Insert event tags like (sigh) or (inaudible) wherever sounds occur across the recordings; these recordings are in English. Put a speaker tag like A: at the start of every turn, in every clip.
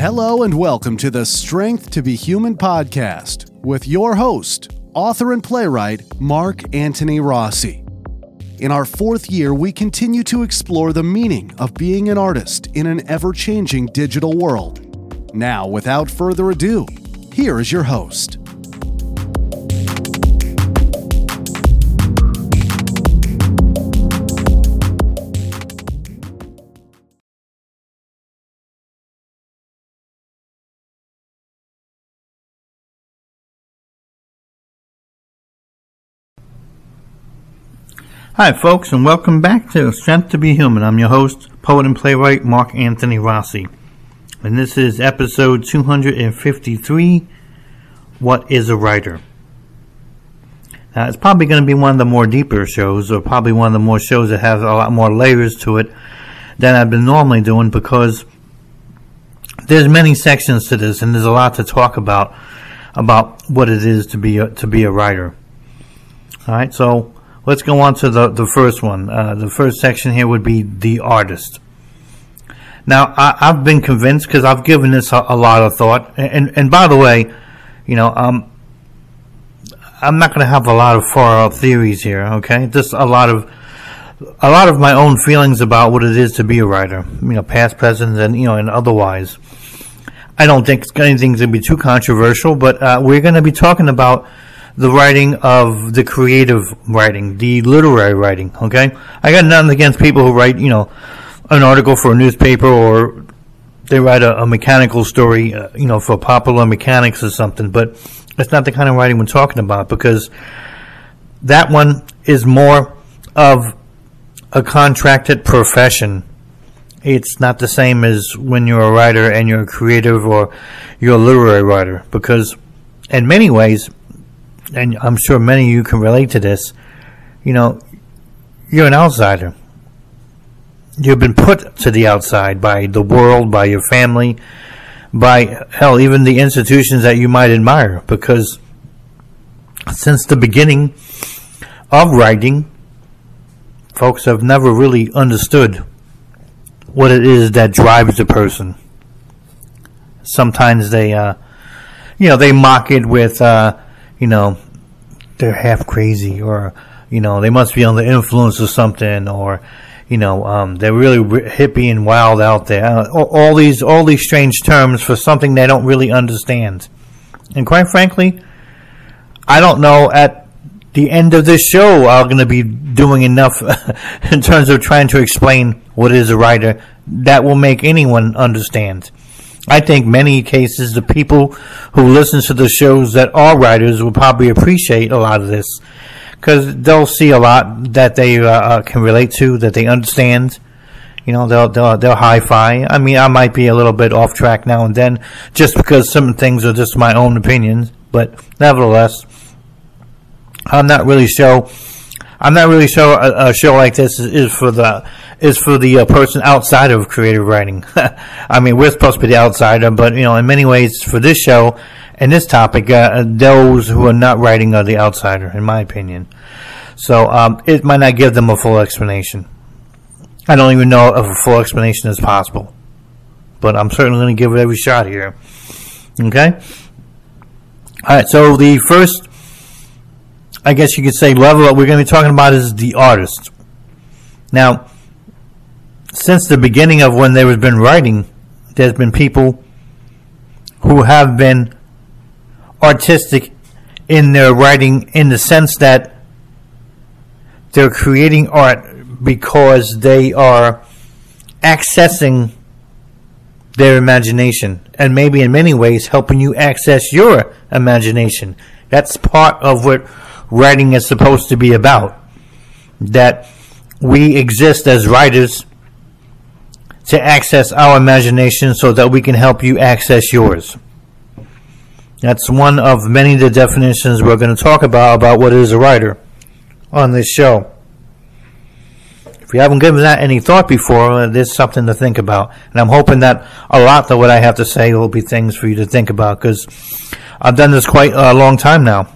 A: Hello and welcome to the Strength to Be Human podcast with your host, author and playwright Mark Antony Rossi. In our fourth year, we continue to explore the meaning of being an artist in an ever changing digital world. Now, without further ado, here is your host.
B: Hi, folks, and welcome back to Strength to Be Human. I'm your host, poet and playwright Mark Antony Rossi. And this is episode 253 What is a Writer? Now, it's probably going to be one of the more deeper shows, or probably one of the more shows that have a lot more layers to it than I've been normally doing because there's many sections to this, and there's a lot to talk about about what it is to be a, to be a writer. All right, so let's go on to the, the first one. Uh, the first section here would be the artist. Now, I, have been convinced because I've given this a, a, lot of thought. And, and by the way, you know, um, I'm not going to have a lot of far out theories here. Okay, just a lot of a lot of my own feelings about what it is to be a writer. You know, past, present, and you know, and otherwise. I don't think anything's going to be too controversial, but uh, we're going to be talking about the writing of the creative writing, the literary writing. Okay, I got nothing against people who write, you know, an article for a newspaper or they write a, a mechanical story, uh, you know, for popular mechanics or something. But it's not the kind of writing we're talking about because that one is more of a contracted profession. It's not the same as when you're a writer and you're a creative or you're a literary writer because in many ways and I'm sure many of you can relate to this, you know, you're an outsider. You've been put to the outside by the world, by your family, by hell, even the institutions that you might admire, because since the beginning of writing, folks have never really understood what it is that drives a person. Sometimes they, uh, you know, they mock it with, uh, you know, they're half crazy or, you know, they must be under influence of something or, you know, um, they're really hippie and wild out there. Uh, all these, all these strange terms for something they don't really understand. And quite frankly, I don't know at the end of this show I'm going to be doing enough (laughs) in terms of trying to explain what is a writer that will make anyone understand. I think many cases the people who listen to the shows that are writers will probably appreciate a lot of this because they'll see a lot that they uh, uh, can relate to, that they understand. You know, they'll they'll they'll hi-fi. I mean, I might be a little bit off track now and then, just because some things are just my own opinions. But nevertheless, I'm not really sure I'm not really sure a, a show like this is, is, for the is for the uh, person outside of creative writing. (laughs) I mean, we're supposed to be the outsider, but you know, in many ways, for this show and this topic, uh, those who are not writing are the outsider, in my opinion. So um, it might not give them a full explanation. I don't even know if a full explanation is possible, but I'm certainly going to give it every shot here. Okay. All right. So the first I guess you could say, level that we're going to be talking about is the artist. Now, since the beginning of when there has been writing, there's been people who have been artistic in their writing in the sense that they're creating art because they are accessing their imagination and maybe in many ways helping you access your imagination. That's part of what writing is supposed to be about. That we exist as writers to access our imagination so that we can help you access yours. That's one of many of the definitions we're going to talk about about what is a writer on this show. If you haven't given that any thought before, uh, there's something to think about. And I'm hoping that a lot of what I have to say will be things for you to think about because I've done this quite a long time now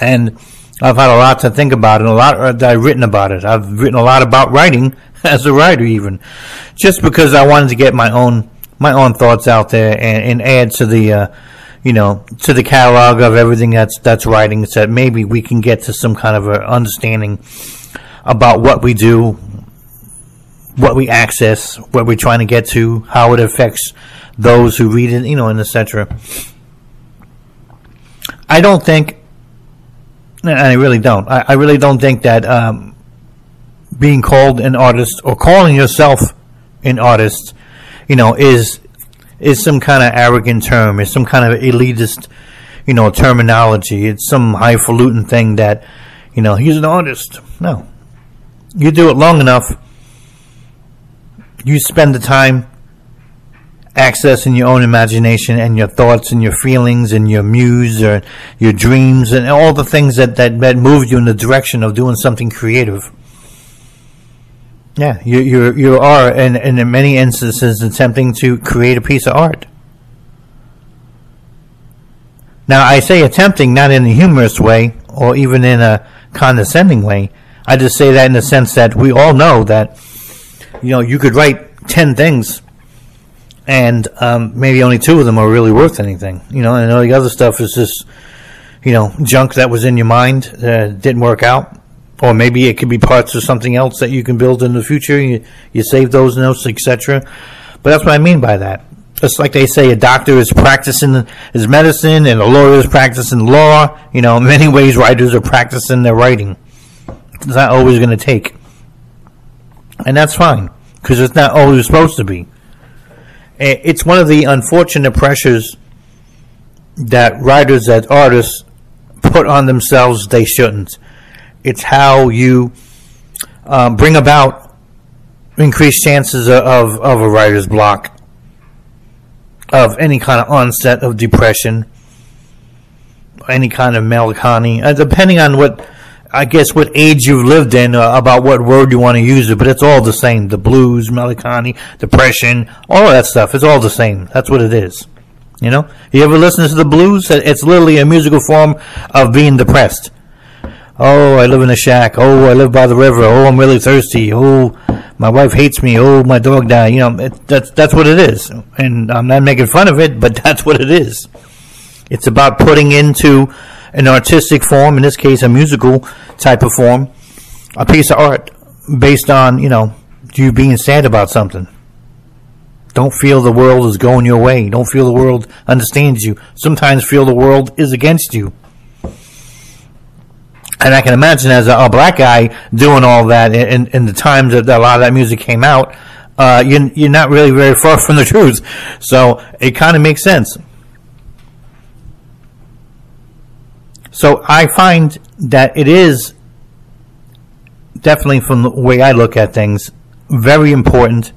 B: and I've had a lot to think about and a lot that I've written about it. I've written a lot about writing (laughs) as a writer, even just because I wanted to get my own my own thoughts out there and, and add to the, uh, you know, to the catalog of everything that's that's writing, so that maybe we can get to some kind of a understanding about what we do, what we access, what we're trying to get to, how it affects those who read it, you know, and etc. I don't think, and I really don't. I, I really don't think that um, being called an artist or calling yourself an artist, you know, is is some kind of arrogant term, is some kind of elitist, you know, terminology. It's some highfalutin thing that, you know, he's an artist. No, you do it long enough, you spend the time accessing your own imagination and your thoughts and your feelings and your muse or your dreams and all the things that, that, that move you in the direction of doing something creative. Yeah, you you you are, and, and in many instances, attempting to create a piece of art. Now, I say attempting not in a humorous way or even in a condescending way. I just say that in the sense that we all know that, you know, you could write 10 things and um, maybe only two of them are really worth anything. You know, and all the other stuff is just, you know, junk that was in your mind that didn't work out. Or maybe it could be parts of something else that you can build in the future. You, you save those notes, etc. But that's what I mean by that. It's like they say a doctor is practicing his medicine and a lawyer is practicing law. You know, in many ways, writers are practicing their writing. It's not always going to take. And that's fine, because it's not always supposed to be. It's one of the unfortunate pressures that writers, that artists put on themselves they shouldn't. It's how you um, bring about increased chances of, of a writer's block, of any kind of onset of depression, any kind of melancholy, uh, depending on what I guess what age you've lived in uh, about what word you want to use it, but it's all the same. The blues, melancholy, depression, all of that stuff. It's all the same. That's what it is. You know, you ever listen to the blues? It's literally a musical form of being depressed. Oh, I live in a shack. Oh, I live by the river. Oh, I'm really thirsty. Oh, my wife hates me. Oh, my dog died. You know, it, that's that's what it is. And I'm not making fun of it, but (laughs) that's what it is. It's about putting into an artistic form, in this case, a musical type of form, a piece of art based on, you know, you being sad about something. Don't feel the world is going your way. Don't feel the world understands you. Sometimes feel the world is against you. And I can imagine as a, a black guy doing all that in, in the times that a lot of that music came out, uh, you're, you're not really very far (laughs) from the truth. So it kind of makes sense. So I find that it is definitely from the way I look at things very important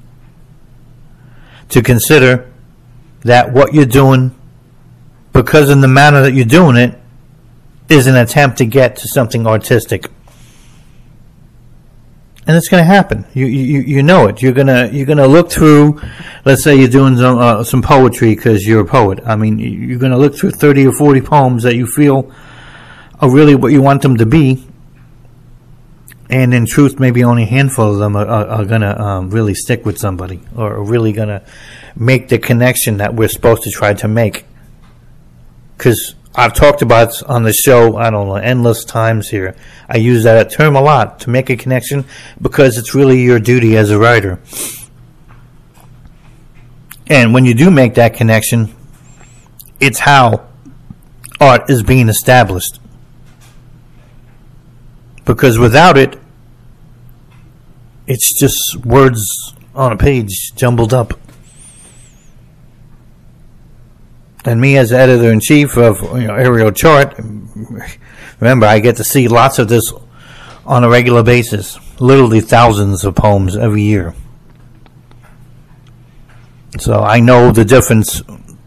B: to consider that what you're doing because in the manner that you're doing it is an attempt to get to something artistic and it's going to happen. You, you you know it. You're gonna you're gonna look through. Let's say you're doing some uh, some poetry because you're a poet. I mean, you're going to look through thirty or forty poems that you feel are really what you want them to be. And in truth, maybe only a handful of them are, are, are going to um, really stick with somebody or are really going to make the connection that we're supposed to try to make. Because I've talked about on the show, I don't know, endless times here. I use that term a lot to make a connection because it's really your duty as a writer. And when you do make that connection, it's how art is being established because without it, it's just words on a page jumbled up. And me as editor in chief of you know, Ariel Chart, remember I get to see lots of this on a regular basis, literally thousands of poems every year. So I know the difference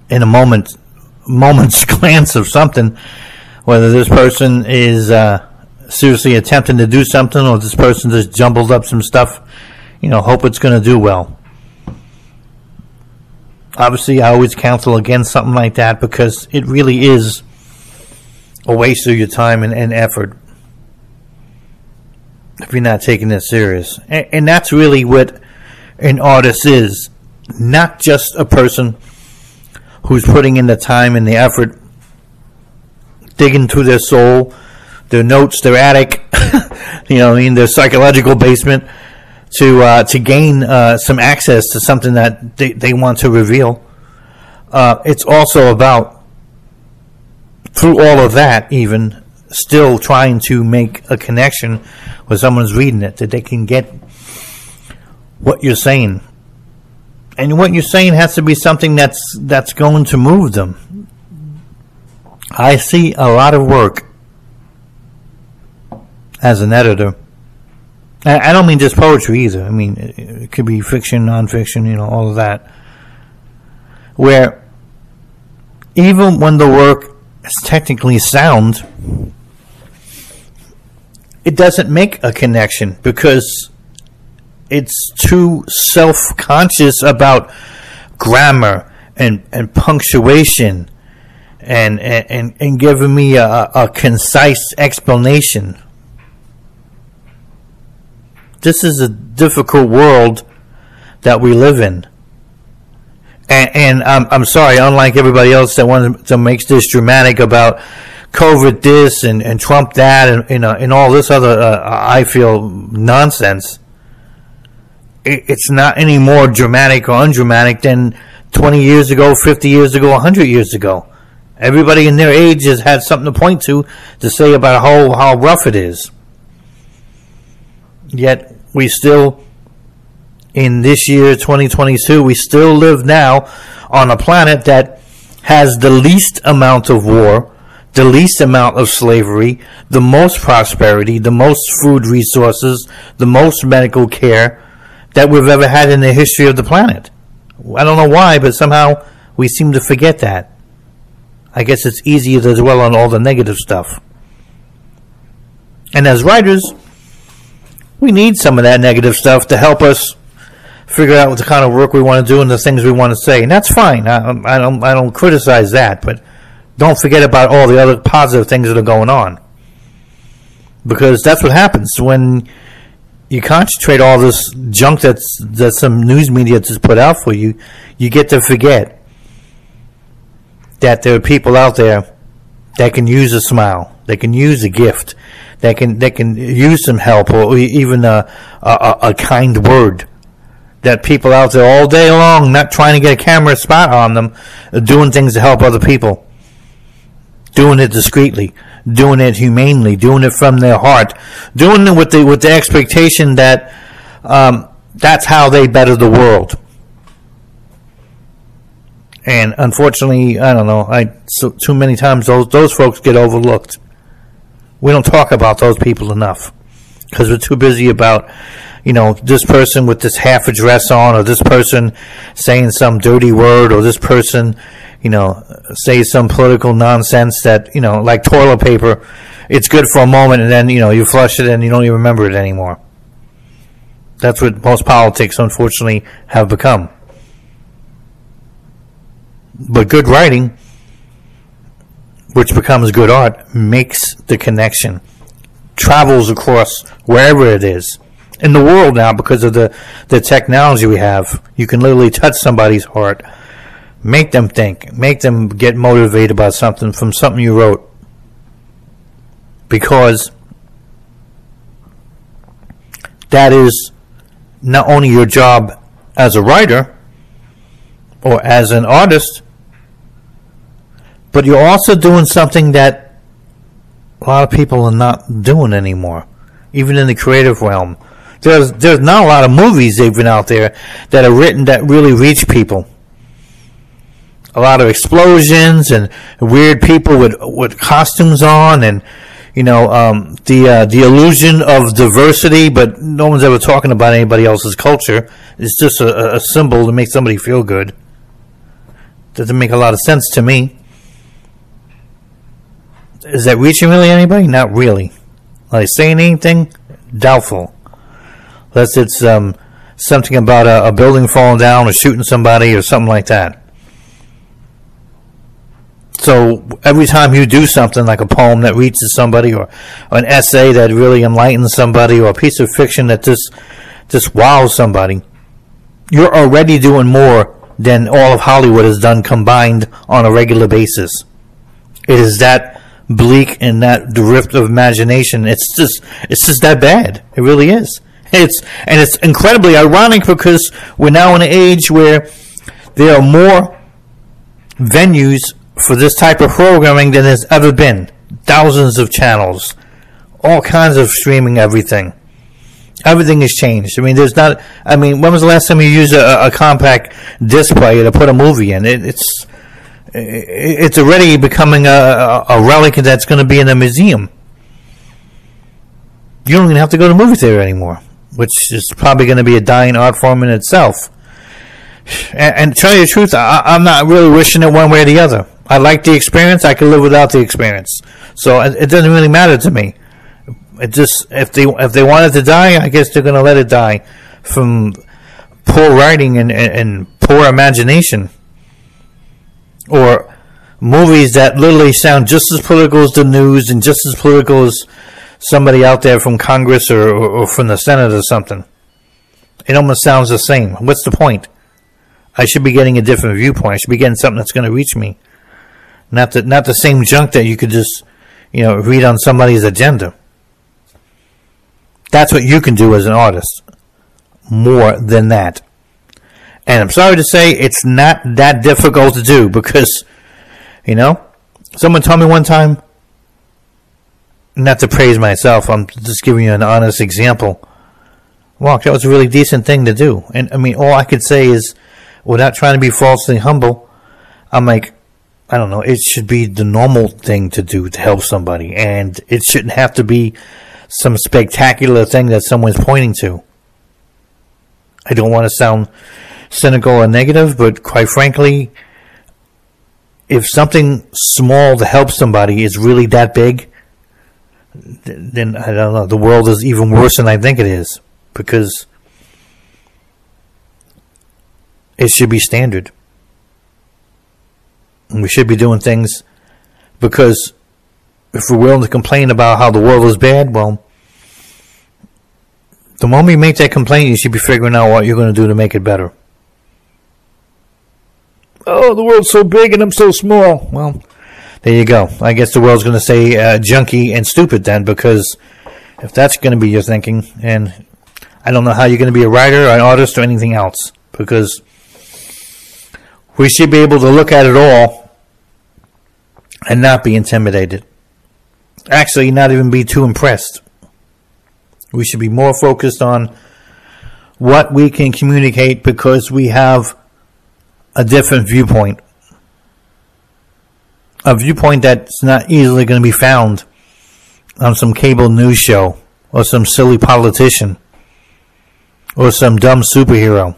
B: in a moment, moment's (laughs) glance of something, whether this person is uh, seriously attempting to do something or this person just jumbled up some stuff, you know, hope it's going to do well. Obviously, I always counsel against something like that because it really is a waste of your time and, and effort if you're not taking it serious. And, and that's really what an artist is. not just a person who's putting in the time and the effort, digging through their soul, their notes, their attic, (laughs) you know, in their psychological basement to uh, to gain uh, some access to something that they, they want to reveal. Uh, it's also about through all of that, even still trying to make a connection with someone's reading it, that they can get what you're saying. And what you're saying has to be something that's that's going to move them. I see a lot of work as an editor. I don't mean just poetry either. I mean, it could be fiction, nonfiction, you know, all of that. Where even when the work is technically sound, it doesn't make a connection because it's too self conscious about grammar and, and punctuation and, and, and giving me a, a concise explanation. This is a difficult world that we live in. And, and I'm, I'm sorry, unlike everybody else that wants to make this dramatic about COVID this and, and Trump that and, you know, and all this other, uh, I feel, nonsense it's not any more dramatic or undramatic than 20 years ago, 50 years ago, 100 years ago. Everybody in their age has had something to point to to say about how, how rough it is. Yet we still, in this year, 2022, we still live now on a planet that has the least amount of war, the least amount of slavery, the most prosperity, the most food resources, the most medical care, that we've ever had in the history of the planet. I don't know why, but somehow we seem to forget that. I guess it's easier to dwell on all the negative stuff. And as writers, we need some of that negative stuff to help us figure out what the kind of work we want to do and the things we want to say. And that's fine. I, I don't I don't criticize that, but don't forget about all the other positive things that are going on. Because that's what happens when you concentrate all this junk that's that some news media just put out for you, you get to forget that there are people out there that can use a smile, they can use a gift, that can they can use some help or even a, a, a kind word. That people out there all day long, not trying to get a camera spot on them, doing things to help other people, doing it discreetly, doing it humanely, doing it from their heart, doing it with the with the expectation that um, that's how they better the world. And unfortunately, I don't know. I so, too many times those those folks get overlooked. We don't talk about those people enough because we're too busy about you know, this person with this half a dress on, or this person saying some dirty word, or this person, you know, say some political nonsense that, you know, like toilet paper, it's good for a moment and then, you know, you flush it and you don't even remember it anymore. That's what most politics, unfortunately, have become. But good writing, which becomes good art, makes the connection, travels across wherever it is in the world now because of the, the technology we have. You can literally touch somebody's heart, make them think, make them get motivated about something from something you wrote. Because that is not only your job as a writer or as an artist, but you're also doing something that a lot of people are not doing anymore, even in the creative realm there's there's not a lot of movies even out there that are written that really reach people. A lot of explosions and weird people with with costumes on, and you know um, the uh, the illusion of diversity, but no one's ever talking about anybody else's culture. It's just a, a symbol to make somebody feel good. Doesn't make a lot of sense to me. Is that reaching really anybody? Not really. Are they saying anything? Doubtful unless it's um, something about a, a building falling down or shooting somebody or something like that. So every time you do something like a poem that reaches somebody, or, or, an essay that really enlightens somebody, or a piece of fiction that just just wows somebody, you're already doing more than all of Hollywood has done combined on a regular basis. It is that bleak and that drift of imagination. It's just, it's just that bad. It really is. It's, and it's incredibly ironic because we're now in an age where there are more venues for this type of programming than there's ever been. Thousands of channels, all kinds of streaming everything. Everything has changed. I mean, there's not. I mean, when was the last time you used a, a compact disc player to put a movie in? It, it's it's already becoming a, a relic that's going to be in a museum. You don't even have to go to movie theater anymore, which is probably going to be a dying art form in itself. And, and to tell you the truth, I, I'm not really wishing it one way or the other. I like the experience. I can live without the experience. So it, it doesn't really matter to me. It just if they if they want it to die, I guess they're going to let it die from poor writing and, and, and poor imagination, or movies that literally sound just as political as the news and just as political as somebody out there from Congress or, or, or from the Senate or something. It almost sounds the same. What's the point? I should be getting a different viewpoint. I should be getting something that's going to reach me, not the not the same junk that you could just you know read on somebody's agenda. That's what you can do as an artist. More than that. And I'm sorry to say it's not that difficult to do because, you know, someone told me one time, not to praise myself, I'm just giving you an honest example. Well, that was a really decent thing to do. And I mean, all I could say is, without trying to be falsely humble, I'm like, I don't know, it should be the normal thing to do to help somebody. And it shouldn't have to be some spectacular thing that someone's pointing to. I don't want to sound cynical or negative, but quite frankly, if something small to help somebody is really that big, then I don't know, the world is even worse than I think it is because it should be standard. And we should be doing things because if we're willing to complain about how the world is bad, well, the moment you make that complaint, you should be figuring out what you're going to do to make it better. Oh, the world's so big and I'm so small. Well, there you go. I guess the world's going to say uh, junky and stupid then, because if that's going to be your thinking, and I don't know how you're going to be a writer or an artist or anything else, because we should be able to look at it all and not be intimidated actually not even be too impressed. We should be more focused on what we can communicate because we have a different viewpoint. A viewpoint that's not easily going to be found on some cable news show or some silly politician or some dumb superhero.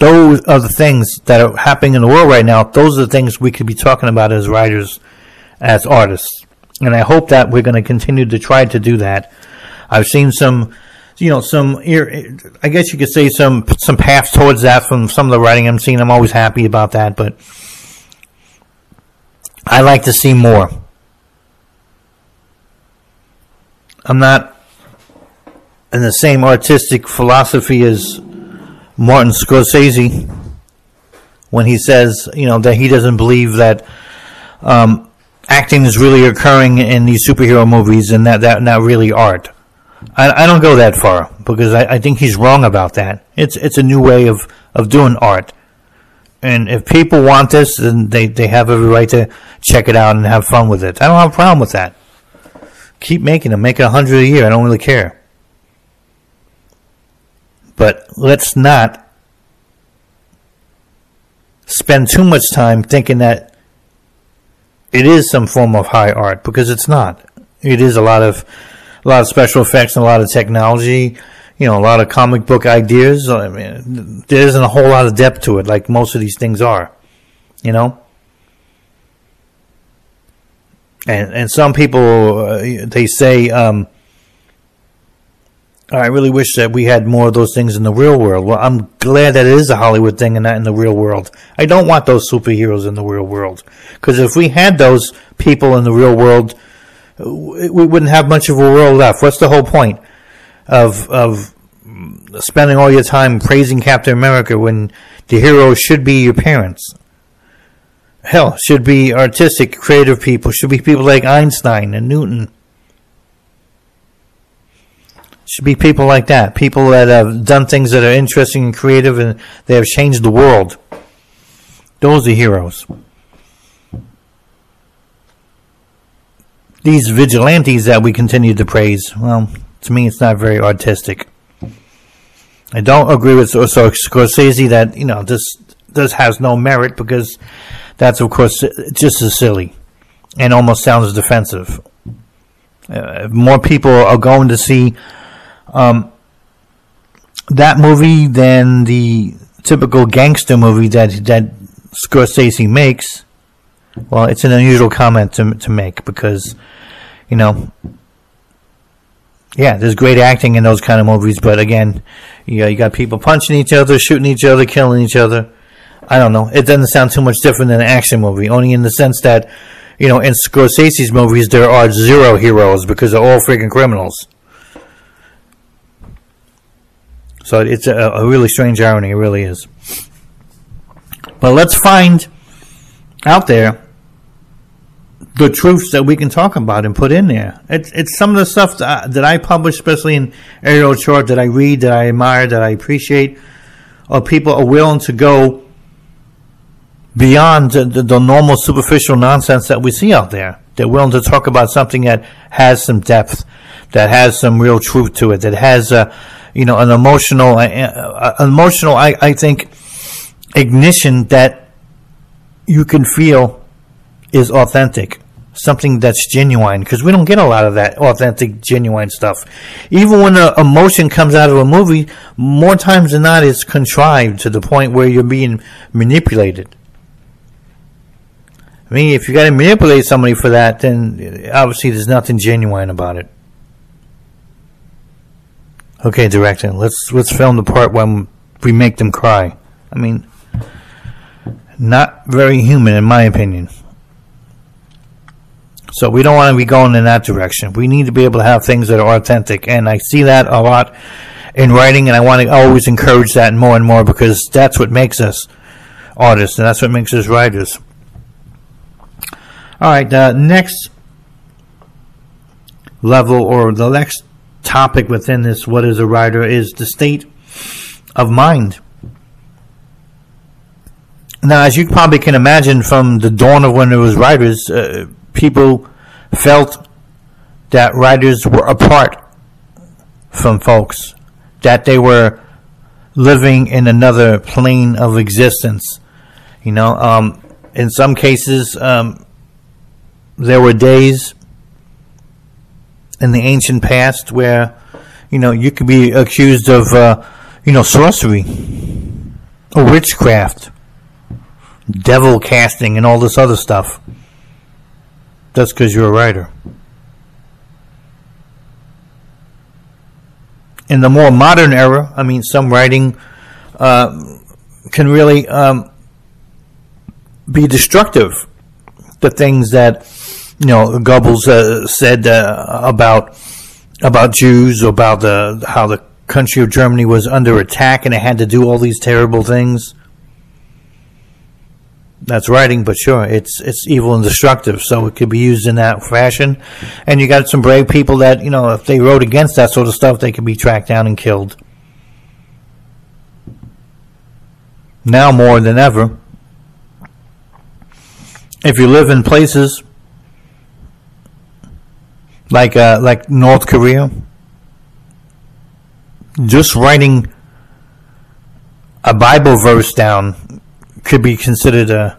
B: those are the things that are happening in the world right now. Those are the things we could be talking about as writers, as artists. And I hope that we're going to continue to try to do that. I've seen some, you know, some, I guess you could say some, some paths towards that from some of the writing I'm seeing. I'm always happy about that, but I like to see more. I'm not in the same artistic philosophy as Martin Scorsese when he says, you know, that he doesn't believe that um, acting is really occurring in these superhero movies and that that not really art. I, I don't go that far because I, I think he's wrong about that. It's it's a new way of, of doing art. And if people want this, then they, they have every right to check it out and have fun with it. I don't have a problem with that. Keep making them. Make it a hundred a year. I don't really care. But let's not spend too much time thinking that it is some form of high art because it's not. It is a lot of a lot of special effects and a lot of technology. You know, a lot of comic book ideas. I mean, there isn't a whole lot of depth to it, like most of these things are. You know, and and some people uh, they say um, I really wish that we had more of those things in the real world. Well, I'm glad that it is a Hollywood thing and not in the real world. I don't want those superheroes in the real world. Because if we had those people in the real world, we wouldn't have much of a world left. What's the whole point? of of spending all your time praising Captain America when the hero should be your parents. Hell, should be artistic, creative people, should be people like Einstein and Newton. Should be people like that, people that have done things that are interesting and creative and they have changed the world. Those are heroes. These vigilantes that we continue to praise, well, to me, it's not very artistic. I don't agree with Scorsese that you know this this has no merit because that's of course just as silly and almost sounds defensive. Uh, more people are going to see um, that movie than the typical gangster movie that that Scorsese makes. Well, it's an unusual comment to to make because you know yeah, there's great acting in those kind of movies, but again, you, you got people punching each other, shooting each other, killing each other. I don't know. It doesn't sound too much different than an action movie, only in the sense that, you know, in Scorsese's movies, there are zero heroes because they're all freaking criminals. So it's a, a really strange irony. It really is. But let's find out there the truths that we can talk about and put in there. It's it's some of the stuff that, that I publish, especially in Ariel Chart, that I read, that I admire, that I appreciate, or people are willing to go beyond the, the, the, normal superficial nonsense that we see out there. They're willing to talk about something that has some depth, that has some real truth to it, that has a, you know, an emotional, emotional, I, I think, ignition that you can feel is authentic something that's genuine because we don't get a lot of that authentic, genuine stuff. Even when a emotion comes out of a movie, more times than not, it's contrived to the point where you're being manipulated. I mean, if you got to manipulate somebody for that, then eh, obviously there's nothing genuine about it. Okay, director, let's let's film the part when we make them cry. I mean, not very human, in my opinion. So we don't want to be going in that direction. We need to be able to have things that are authentic, and I see that a lot in writing, and I want to always encourage that more and more because that's what makes us artists, and that's what makes us writers. All right, the next level or the next topic within this, what is a writer, is the state of mind. Now, as you probably can imagine from the dawn of when there was writers, uh, people felt that writers were apart from folks, that they were living in another plane of existence. You know, um, in some cases, um, there were days in the ancient past where, you know, you could be accused of, uh, you know, sorcery or witchcraft, devil casting, and all this other stuff. That's because you're a writer. In the more modern era, I mean, some writing uh, can really um, be destructive. The things that you know Goebbels uh, said uh, about about Jews, about the how the country of Germany was under attack and it had to do all these terrible things that's writing, but sure, it's it's evil and destructive, so it could be used in that fashion. And you got some brave people that you know, if they wrote against that sort of stuff, they could be tracked down and killed. Now more than ever, if you live in places like uh, like North Korea, just writing a Bible verse down could be considered a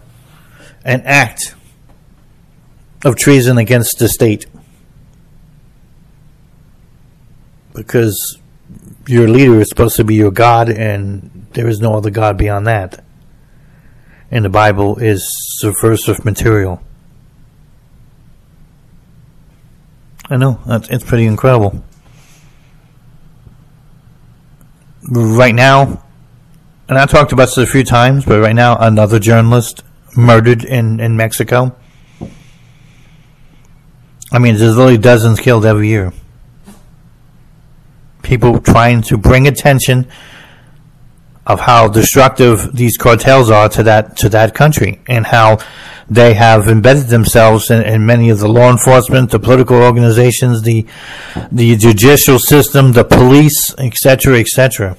B: an act of treason against the state because your leader is supposed to be your God and there is no other God beyond that. And the Bible is subversive material. I know, That's it's pretty incredible. Right now, and I talked about this a few times, but right now another journalist murdered in, in Mexico. I mean, there's literally dozens killed every year. people trying to bring attention of how destructive these cartels are to that to that country and how they have embedded themselves in, in, many of the law enforcement, the political organizations, the the judicial system, the police, etc., etc.,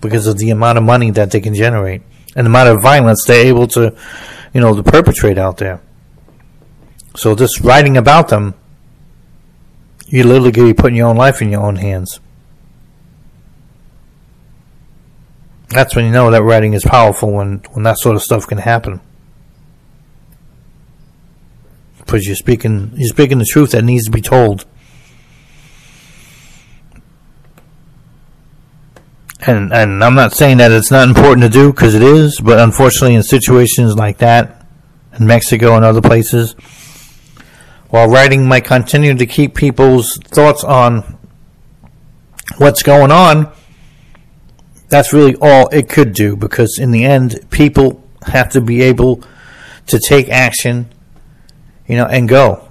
B: because of the amount of money that they can generate and the amount of violence they're able to, you know, to perpetrate out there. So just writing about them, you literally could be putting your own life in your own hands. That's when you know that writing is powerful when, when that sort of stuff can happen. Because you're speaking you're speaking the truth that needs to be told. And and I'm not saying that it's not important to do because it is, but unfortunately in situations like that in Mexico and other places, while writing might continue to keep people's thoughts on what's going on, that's really all it could do because in the end, people have to be able to take action, you know, and go.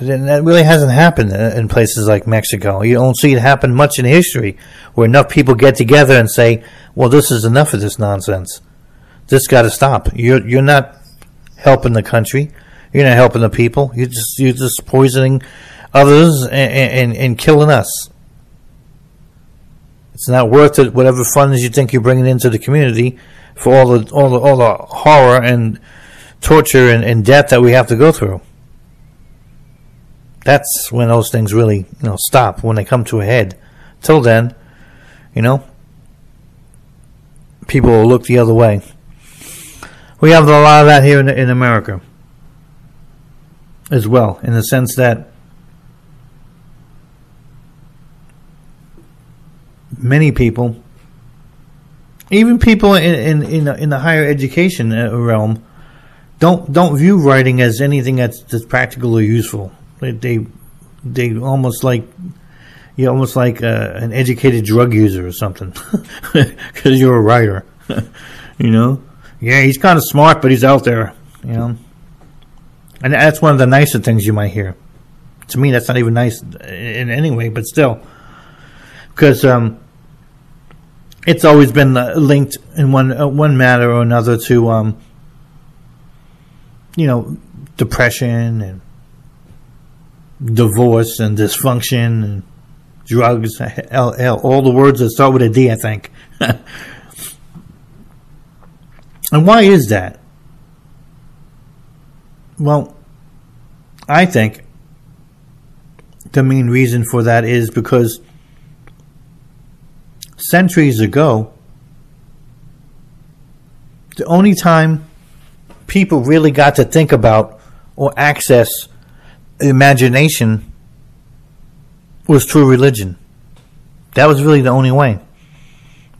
B: And that really hasn't happened in places like Mexico. You don't see it happen much in history where enough people get together and say, well, this is enough of this nonsense. This got to stop. You're, you're not helping the country. You're not helping the people. You're just, you're just poisoning others and, and, and killing us. It's not worth it. Whatever funds you think you're bringing into the community for all the all the all the horror and torture and, and death that we have to go through. That's when those things really you know stop when they come to a head. Till then, you know, people will look the other way. We have a lot of that here in, in America as well, in the sense that many people, even people in in in, in the higher education uh, realm, don't don't view writing as anything that's, that's practical or useful. They they, almost like you're almost like uh, an educated drug user or something (laughs) because you're a writer. (laughs) you know, yeah, he's kind of smart, but he's out there. You know, and that's one of the nicer things you might hear. To me, that's not even nice in any way, but still, because um, it's always been uh, linked in one uh, one matter or another to um, you know depression and divorce and dysfunction and drugs all the words that start with a D I think. (laughs) And why is that? Well I think the main reason for that is because centuries ago, the only time people really got to think about or access imagination was true religion. That was really the only way.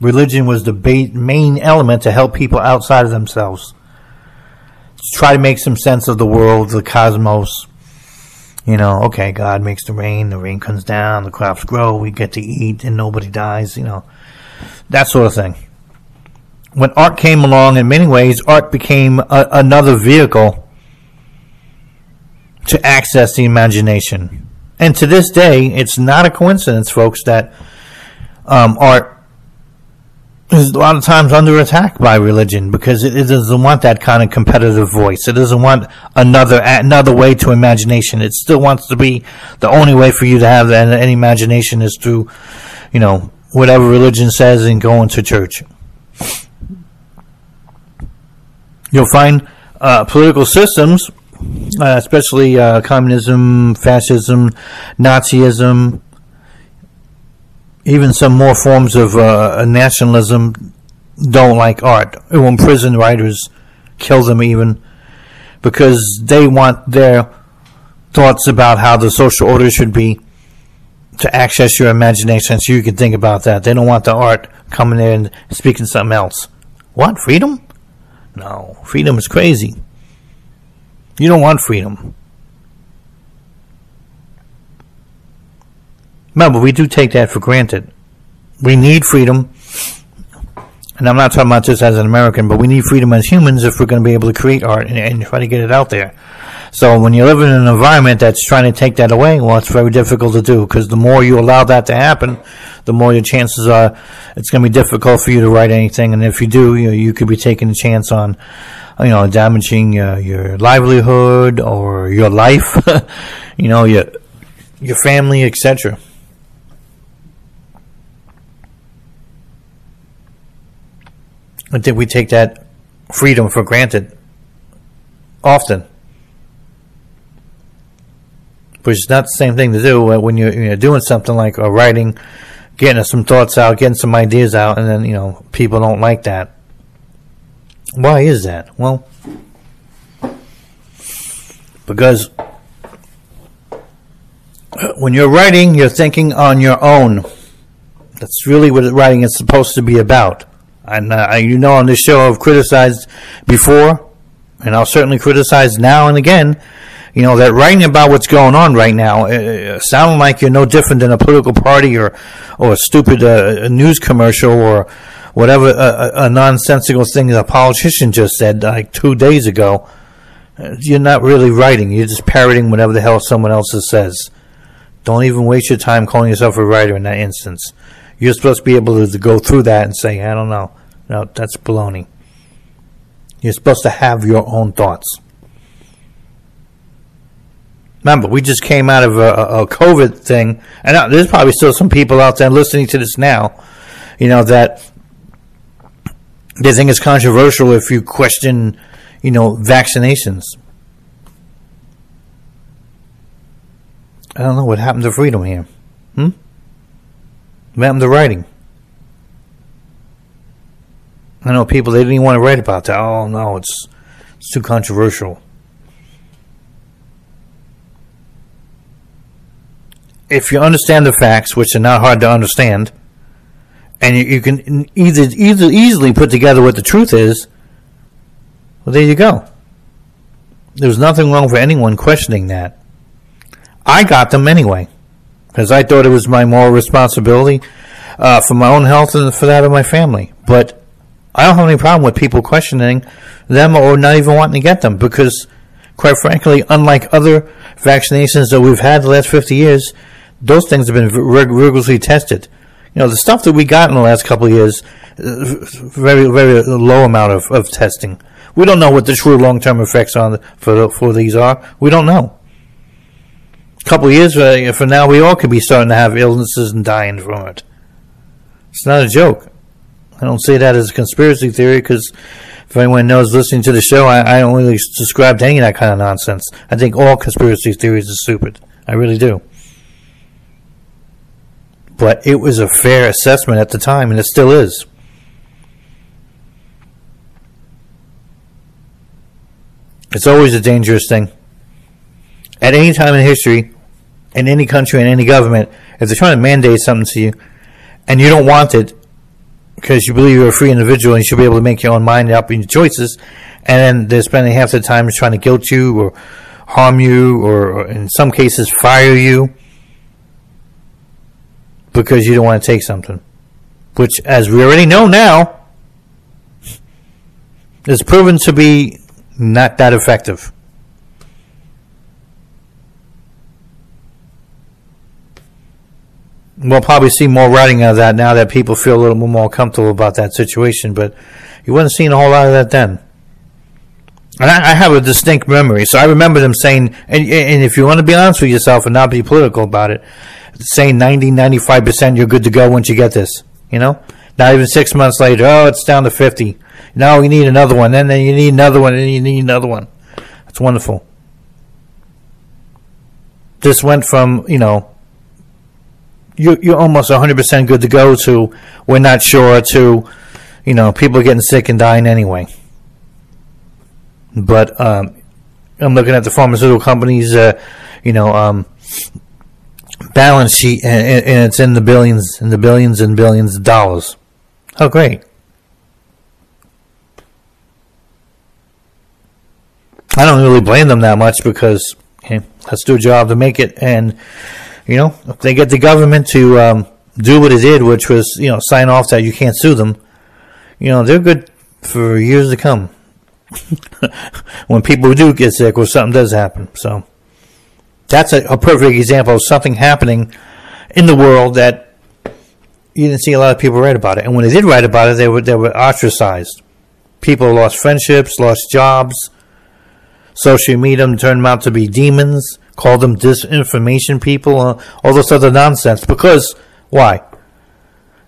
B: Religion was the ba- main element to help people outside of themselves. To try to make some sense of the world, the cosmos, you know, okay, God makes the rain, the rain comes down, the crops grow, we get to eat, and nobody dies, you know, that sort of thing. When art came along, in many ways, art became a, another vehicle to access the imagination. And to this day, it's not a coincidence, folks, that um, art is a lot of times under attack by religion because it, doesn't want that kind of competitive voice. It doesn't want another another way to imagination. It still wants to be the only way for you to have any imagination is through, you know, whatever religion says and going to church. You'll find uh, political systems, uh, especially uh, communism, fascism, Nazism, even some more forms of uh, nationalism don't like art. It will imprison writers, kill them even, because they want their thoughts about how the social order should be to access your imagination so you can think about that. They don't want the art coming in and speaking something else. What? Freedom? No. Freedom is crazy. You don't want freedom. Remember, we do take that for granted. We need freedom. And I'm not talking about this as an American, but we need freedom as humans if we're going to be able to create art and, and try to get it out there. So when you live in an environment that's trying to take that away, well, it's very difficult to do because the more you allow that to happen, the more your chances are it's going to be difficult for you to write anything. And if you do, you know, you could be taking a chance on, you know, damaging uh, your livelihood or your life, (laughs) you know, your your family, etc. I think we take that freedom for granted often. Which is not the same thing to do when you're, you're doing something like uh, writing, getting some thoughts out, getting some ideas out, and then, you know, people don't like that. Why is that? Well, because when you're writing, you're thinking on your own. That's really what writing is supposed to be about. And uh, you know, on this show, I've criticized before, and I'll certainly criticize now and again. You know that writing about what's going on right now, uh, uh sounding like you're no different than a political party or or a stupid uh, news commercial or whatever a, uh, uh, a, nonsensical thing a politician just said like two days ago. You're not really writing. You're just parroting whatever the hell someone else says. Don't even waste your time calling yourself a writer in that instance. You're supposed to be able to, go through that and say, I don't know. No, that's baloney. You're supposed to have your own thoughts. Remember, we just came out of a, a COVID thing, and there's probably still some people out there listening to this now, you know, that they think it's controversial if you question, you know, vaccinations. I don't know what happened to freedom here. Hmm? What happened to writing? I know people they didn't even want to write about that. Oh no, it's it's too controversial. If you understand the facts, which are not hard to understand, and you, you can either, either easily put together what the truth is, well, there you go. There's nothing wrong for anyone questioning that. I got them anyway because I thought it was my moral responsibility uh, for my own health and for that of my family. But I don't have any problem with people questioning them or not even wanting to get them because, quite frankly, unlike other vaccinations that we've had the last 50 years, those things have been rigorously tested. You know, the stuff that we got in the last couple of years, uh, very, very low amount of, of testing. We don't know what the true long-term effects on for for these are. We don't know A couple of years uh, from now, we all could be starting to have illnesses and dying from it. It's not a joke. I don't say that as a conspiracy theory because if anyone knows listening to the show, I, I don't really subscribe to any of that kind of nonsense. I think all conspiracy theories are stupid. I really do. But it was a fair assessment at the time, and it still is. It's always a dangerous thing. At any time in history, in any country, in any government, if they're trying to mandate something to you and you don't want it because you believe you're a free individual and you should be able to make your own mind up in your choices, and then they're spending half the time trying to guilt you or harm you or, or in some cases fire you because you don't want to take something. Which, as we already know now, is proven to be not that effective. we'll probably see more writing of that now that people feel a little more comfortable about that situation. But you wasn't seeing a whole lot of that then. And I, I have a distinct memory, so I remember them saying, and, and if you want to be honest with yourself and not be political about it, saying 90, 95% you're good to go once you get this. You know? Not even six months later, oh, it's down to 50. Now you need another one, then, then you need another one, and you need another one. That's wonderful. This went from, you know, you're, you're almost 100% good to go to we're not sure to, you know, people are getting sick and dying anyway. But um, I'm looking at the pharmaceutical companies, uh, you know, um, balance sheet, and, and it's in the billions and the billions and billions of dollars. Oh, great. I don't really blame them that much because hey, let's do a job to make it. And you know, if they get the government to um, do what it did, which was, you know, sign off that you can't sue them, you know, they're good for years to come. (laughs) when people do get sick or something does happen. So that's a, a perfect example of something happening in the world that you didn't see a lot of people write about it. And when they did write about it, they were they were ostracized. People lost friendships, lost jobs. Social media turned them out to be demons, called them disinformation people, uh, all this other nonsense. Because why?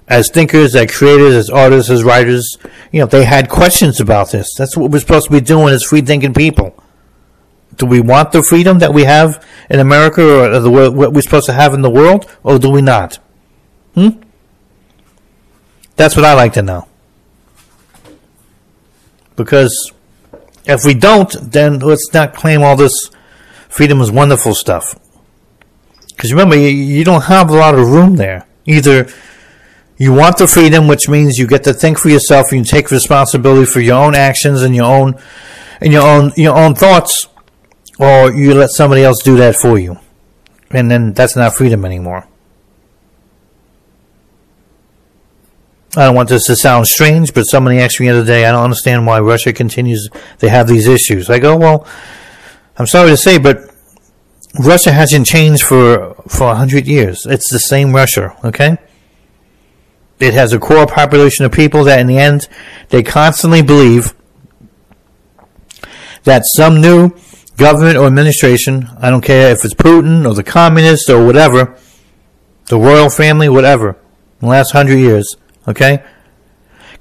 B: As thinkers, as creators, as artists, as writers, you know, they had questions about this. That's what we're supposed to be doing as free thinking people. Do we want the freedom that we have in America or the, what we're supposed to have in the world, or do we not? Hmm? That's what I like to know. Because if we don't, then let's not claim all this freedom is wonderful stuff. Because remember, you, you don't have a lot of room there. Either you want the freedom, which means you get to think for yourself, you take responsibility for your own actions and your own and your own your own thoughts, or you let somebody else do that for you. And then that's not freedom anymore. I don't want this to sound strange, but somebody asked me the other day, I don't understand why Russia continues, they have these issues. I go, well, I'm sorry to say, but Russia hasn't changed for, for a hundred years. It's the same Russia, okay? It has a core population of people that in the end, they constantly believe that some new government or administration, I don't care if it's Putin or the communists or whatever, the royal family, whatever, in the last hundred years, okay,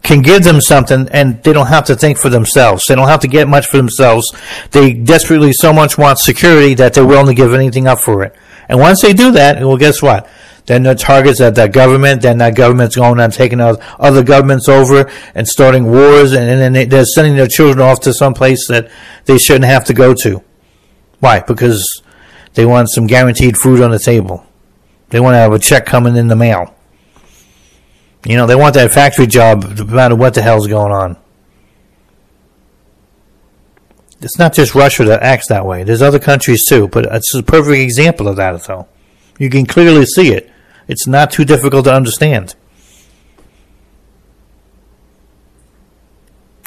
B: can give them something and they don't have to think for themselves. They don't have to get much for themselves. They desperately so much want security that they're willing to give anything up for it. And once they do that, well, guess what? Then the targets at that government. Then that government's going on taking other governments over and starting wars. And, and then they're sending their children off to some place that they shouldn't have to go to. Why? Because they want some guaranteed food on the table. They want to have a check coming in the mail. You know, they want that factory job no matter what the hell's going on. It's not just Russia that acts that way. There's other countries too, but it's a perfect example of that, though. You can clearly see it. It's not too difficult to understand.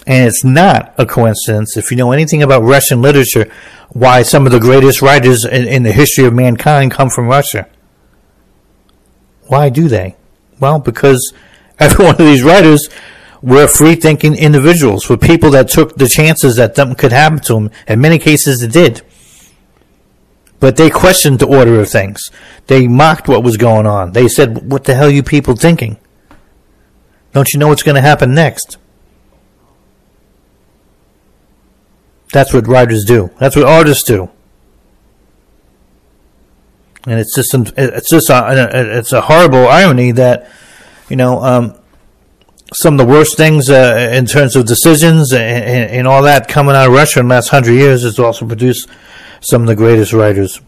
B: And it's not a coincidence, if you know anything about Russian literature, why some of the greatest writers in, in the history of mankind come from Russia. Why do they? Well, because (laughs) every one of these writers were free thinking individuals, were people that took the chances that something could happen to them. In many cases, it did. But they questioned the order of things. They mocked what was going on. They said, What the hell are you people thinking? Don't you know what's going to happen next? That's what writers do. That's what artists do. And it's just it's just a, it's a horrible irony that you know um, some of the worst things uh, in terms of decisions and, and, all that coming out of Russia in the last hundred years has also produced some of the greatest writers.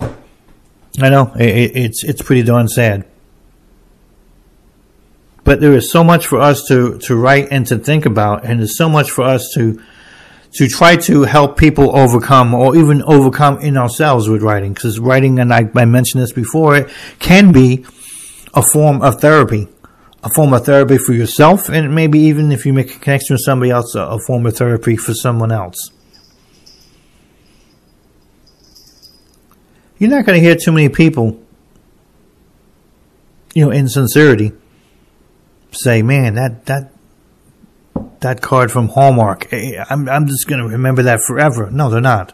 B: I know it, it's it's pretty darn sad, but there is so much for us to to write and to think about, and there's so much for us to to try to help people overcome or even overcome in ourselves with writing. Because writing, and I, I mentioned this before, it can be a form of therapy a form of therapy for yourself, and maybe even if you make a connection with somebody else, a, a form of therapy for someone else. You're not going to hear too many people, you know, in sincerity, say, "Man, that that that card from Hallmark, eh, I'm I'm just going to remember that forever." No, they're not.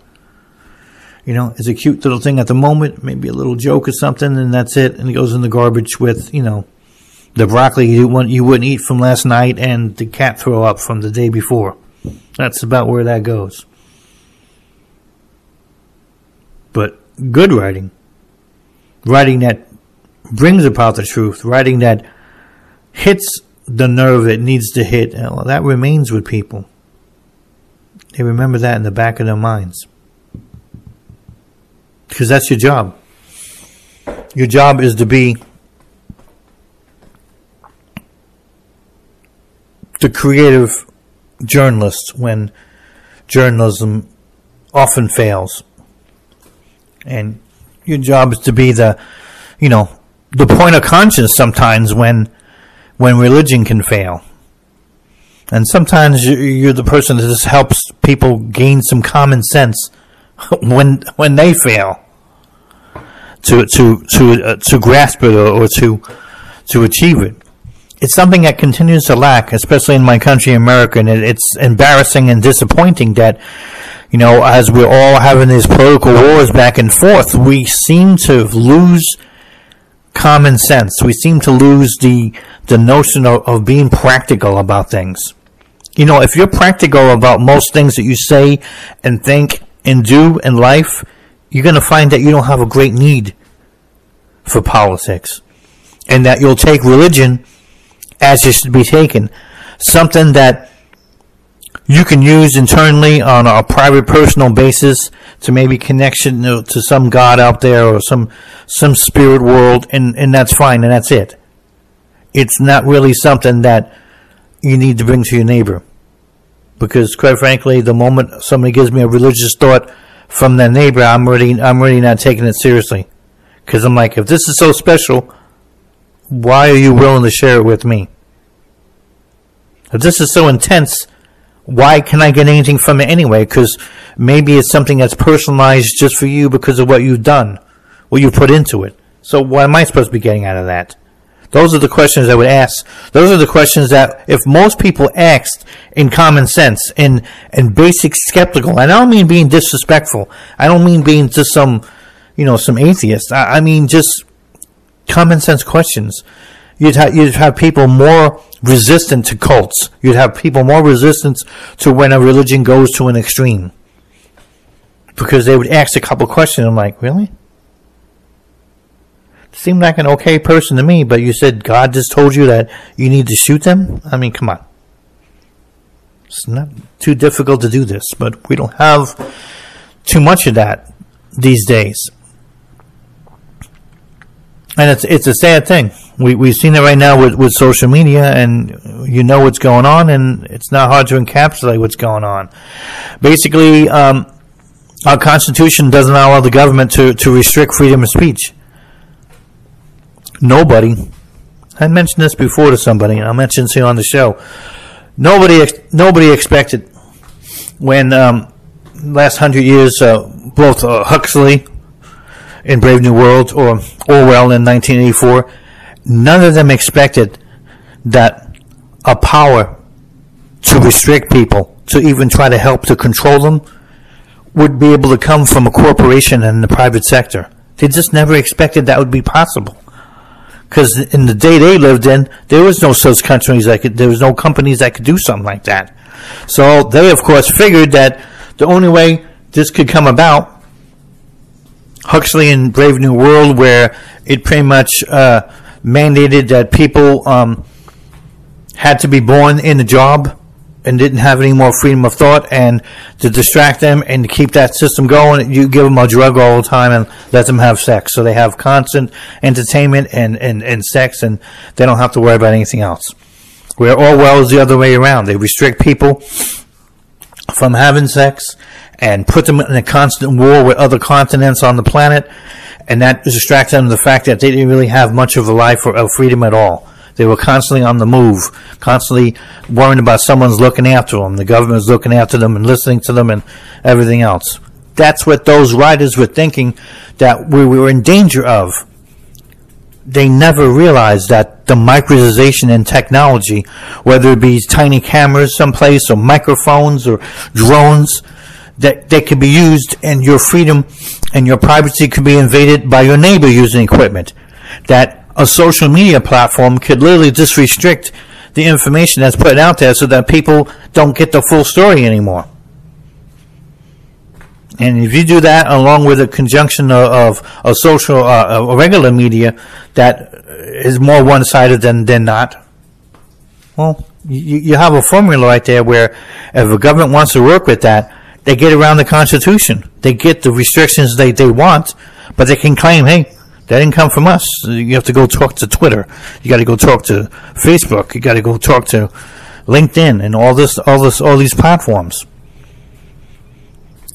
B: You know, it's a cute little thing at the moment, maybe a little joke or something, and that's it, and it goes in the garbage with you know the broccoli you, want, you wouldn't eat from last night and the cat throw up from the day before. That's about where that goes. But good writing, writing that brings about the truth, writing that hits the nerve it needs to hit, that remains with people. They remember that in the back of their minds. Because that's your job. Your job is to be the creative journalist when journalism often fails. And your job is to be the, you know, the point of conscience sometimes when, when religion can fail. And sometimes you're the person that just helps people gain some common sense (laughs) when when they fail to to to uh, to grasp it or, or to to achieve it. It's something that continues to lack, especially in my country, America, and it, it's embarrassing and disappointing that you know, as we're all having these political wars back and forth, we seem to lose common sense. We seem to lose the the notion of, of being practical about things. You know, if you're practical about most things that you say and think and do in life, you're going to find that you don't have a great need for politics. And that you'll take religion as it should be taken. Something that you can use internally on a private personal basis to maybe connection to some God out there or some some spirit world and, and that's fine and that's it. It's not really something that you need to bring to your neighbor. Because quite frankly, the moment somebody gives me a religious thought from their neighbor, I'm already I'm already not taking it seriously. Because I'm like, if this is so special, why are you willing to share it with me? If this is so intense, why can I get anything from it anyway? Because maybe it's something that's personalized just for you because of what you've done, what you put into it. So what am I supposed to be getting out of that? Those are the questions I would ask. Those are the questions that if most people asked in common sense, in, in basic skeptical, and I don't mean being disrespectful. I don't mean being just some, you know, some atheist. I, I mean just common sense questions. You'd have, you'd have people more resistant to cults. You'd have people more resistant to when a religion goes to an extreme. Because they would ask a couple questions. I'm like, really? Seemed like an okay person to me, but you said God just told you that you need to shoot them? I mean, come on. It's not too difficult to do this, but we don't have too much of that these days. And it's it's a sad thing. We we've seen it right now with, with social media, and you know what's going on, and it's not hard to encapsulate what's going on. Basically, um, our Constitution doesn't allow the government to, to restrict freedom of speech nobody, I mentioned this before to somebody, and I'll mention this here on the show. Nobody, nobody expected when um, last hundred years, uh, both uh, Huxley in Brave New World or Orwell in 1984, none of them expected that a power to restrict people, to even try to help to control them, would be able to come from a corporation and the private sector. They just never expected that would be possible because in the day they lived in, there was no such countries that could, there was no companies that could do something like that. So they, of course, figured that the only way this could come about, Huxley in Brave New World, where it pretty much uh, mandated that people um, had to be born in a job and didn't have any more freedom of thought and to distract them and to keep that system going you give them a drug all the time and let them have sex. So they have constant entertainment and, and, and sex and they don't have to worry about anything else. Where Orwell is the other way around. They restrict people from having sex and put them in a constant war with other continents on the planet and that distracts them from the fact that they didn't really have much of a life or of freedom at all they were constantly on the move, constantly worrying about someone's looking after them. The government's looking after them and listening to them and everything else. That's what those writers were thinking that we were in danger of. They never realized that the micronization in technology, whether it be tiny cameras someplace or microphones or drones, that they could be used and your freedom and your privacy could be invaded by your neighbor using equipment. That a social media platform could literally just restrict the information that's put out there so that people don't get the full story anymore. And if you do that along with a conjunction of, of, of social, uh, regular media that is more one sided than, than not, well, you, you have a formula right there where if a government wants to work with that, they get around the Constitution. They get the restrictions they, they want, but they can claim, hey, that didn't come from us. You have to go talk to Twitter. You got to go talk to Facebook. You got to go talk to LinkedIn and all this, all this, all these platforms.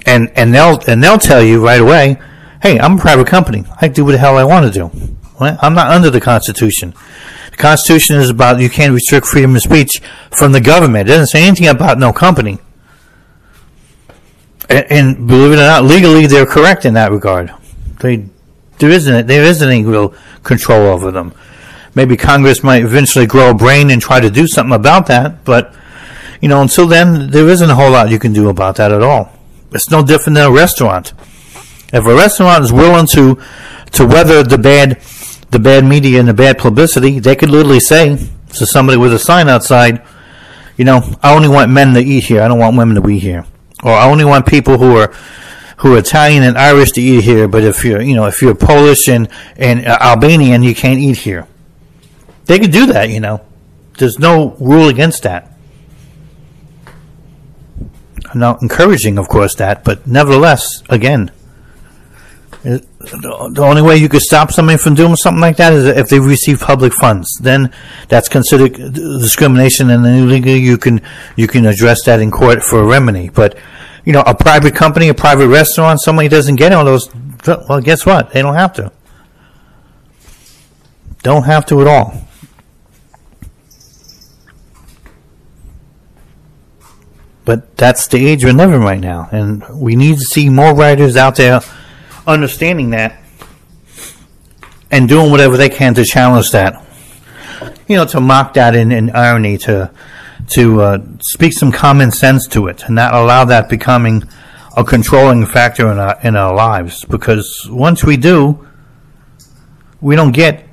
B: And and they'll and they'll tell you right away, hey, I'm a private company. I do what the hell I want to do. I'm not under the Constitution. The Constitution is about you can't restrict freedom of speech from the government. It doesn't say anything about no company. And, and believe it or not, legally they're correct in that regard. They, there isn't there isn't any real control over them. Maybe Congress might eventually grow a brain and try to do something about that, but you know, until then, there isn't a whole lot you can do about that at all. It's no different than a restaurant. If a restaurant is willing to to weather the bad the bad media and the bad publicity, they could literally say to somebody with a sign outside, you know, I only want men to eat here. I don't want women to be here. Or I only want people who are who are Italian and Irish to eat here, but if you're, you know, if you're Polish and, and uh, Albanian, you can't eat here. They could do that, you know. There's no rule against that. Not encouraging, of course, that, but nevertheless, again, the only way you could stop somebody from doing something like that is if they receive public funds. Then that's considered discrimination, and then legally you can you can address that in court for a remedy. But you know, a private company, a private restaurant, somebody doesn't get all those. Well, guess what? They don't have to. Don't have to at all. But that's the age we're living right now, and we need to see more writers out there understanding that and doing whatever they can to challenge that. You know, to mock that in, in irony, to to uh, speak some common sense to it, and not allow that becoming a controlling factor in our in our lives. Because once we do, we don't get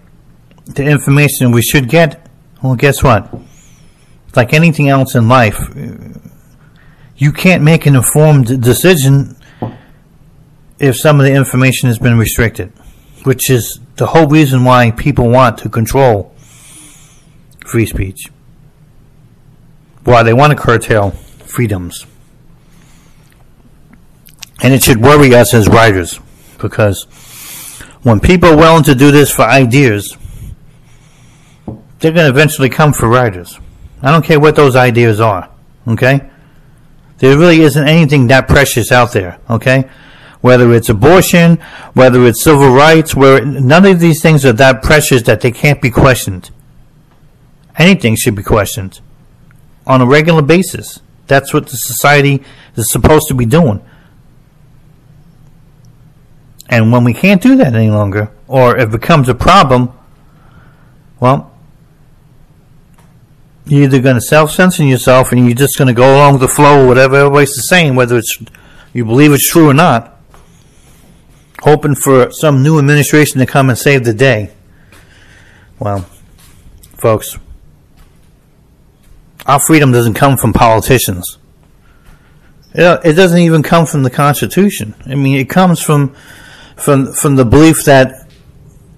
B: the information we should get. Well, guess what? Like anything else in life, you can't make an informed decision if some of the information has been restricted, which is the whole reason why people want to control free speech. Why they want to curtail freedoms. And it should worry us as writers because when people are willing to do this for ideas, they're going to eventually come for writers. I don't care what those ideas are, okay? There really isn't anything that precious out there, okay? whether it's abortion, whether it's civil rights, where none of these things are that precious that they can't be questioned. Anything should be questioned on a regular basis. That's what the society is supposed to be doing. And when we can't do that any longer, or it becomes a problem, well, you're either going to self censor yourself and you're just going to go along with the flow, of whatever everybody's saying, whether it's you believe it's true or not hoping for some new administration to come and save the day. Well, folks, our freedom doesn't come from politicians. It doesn't even come from the Constitution. I mean, it comes from from from the belief that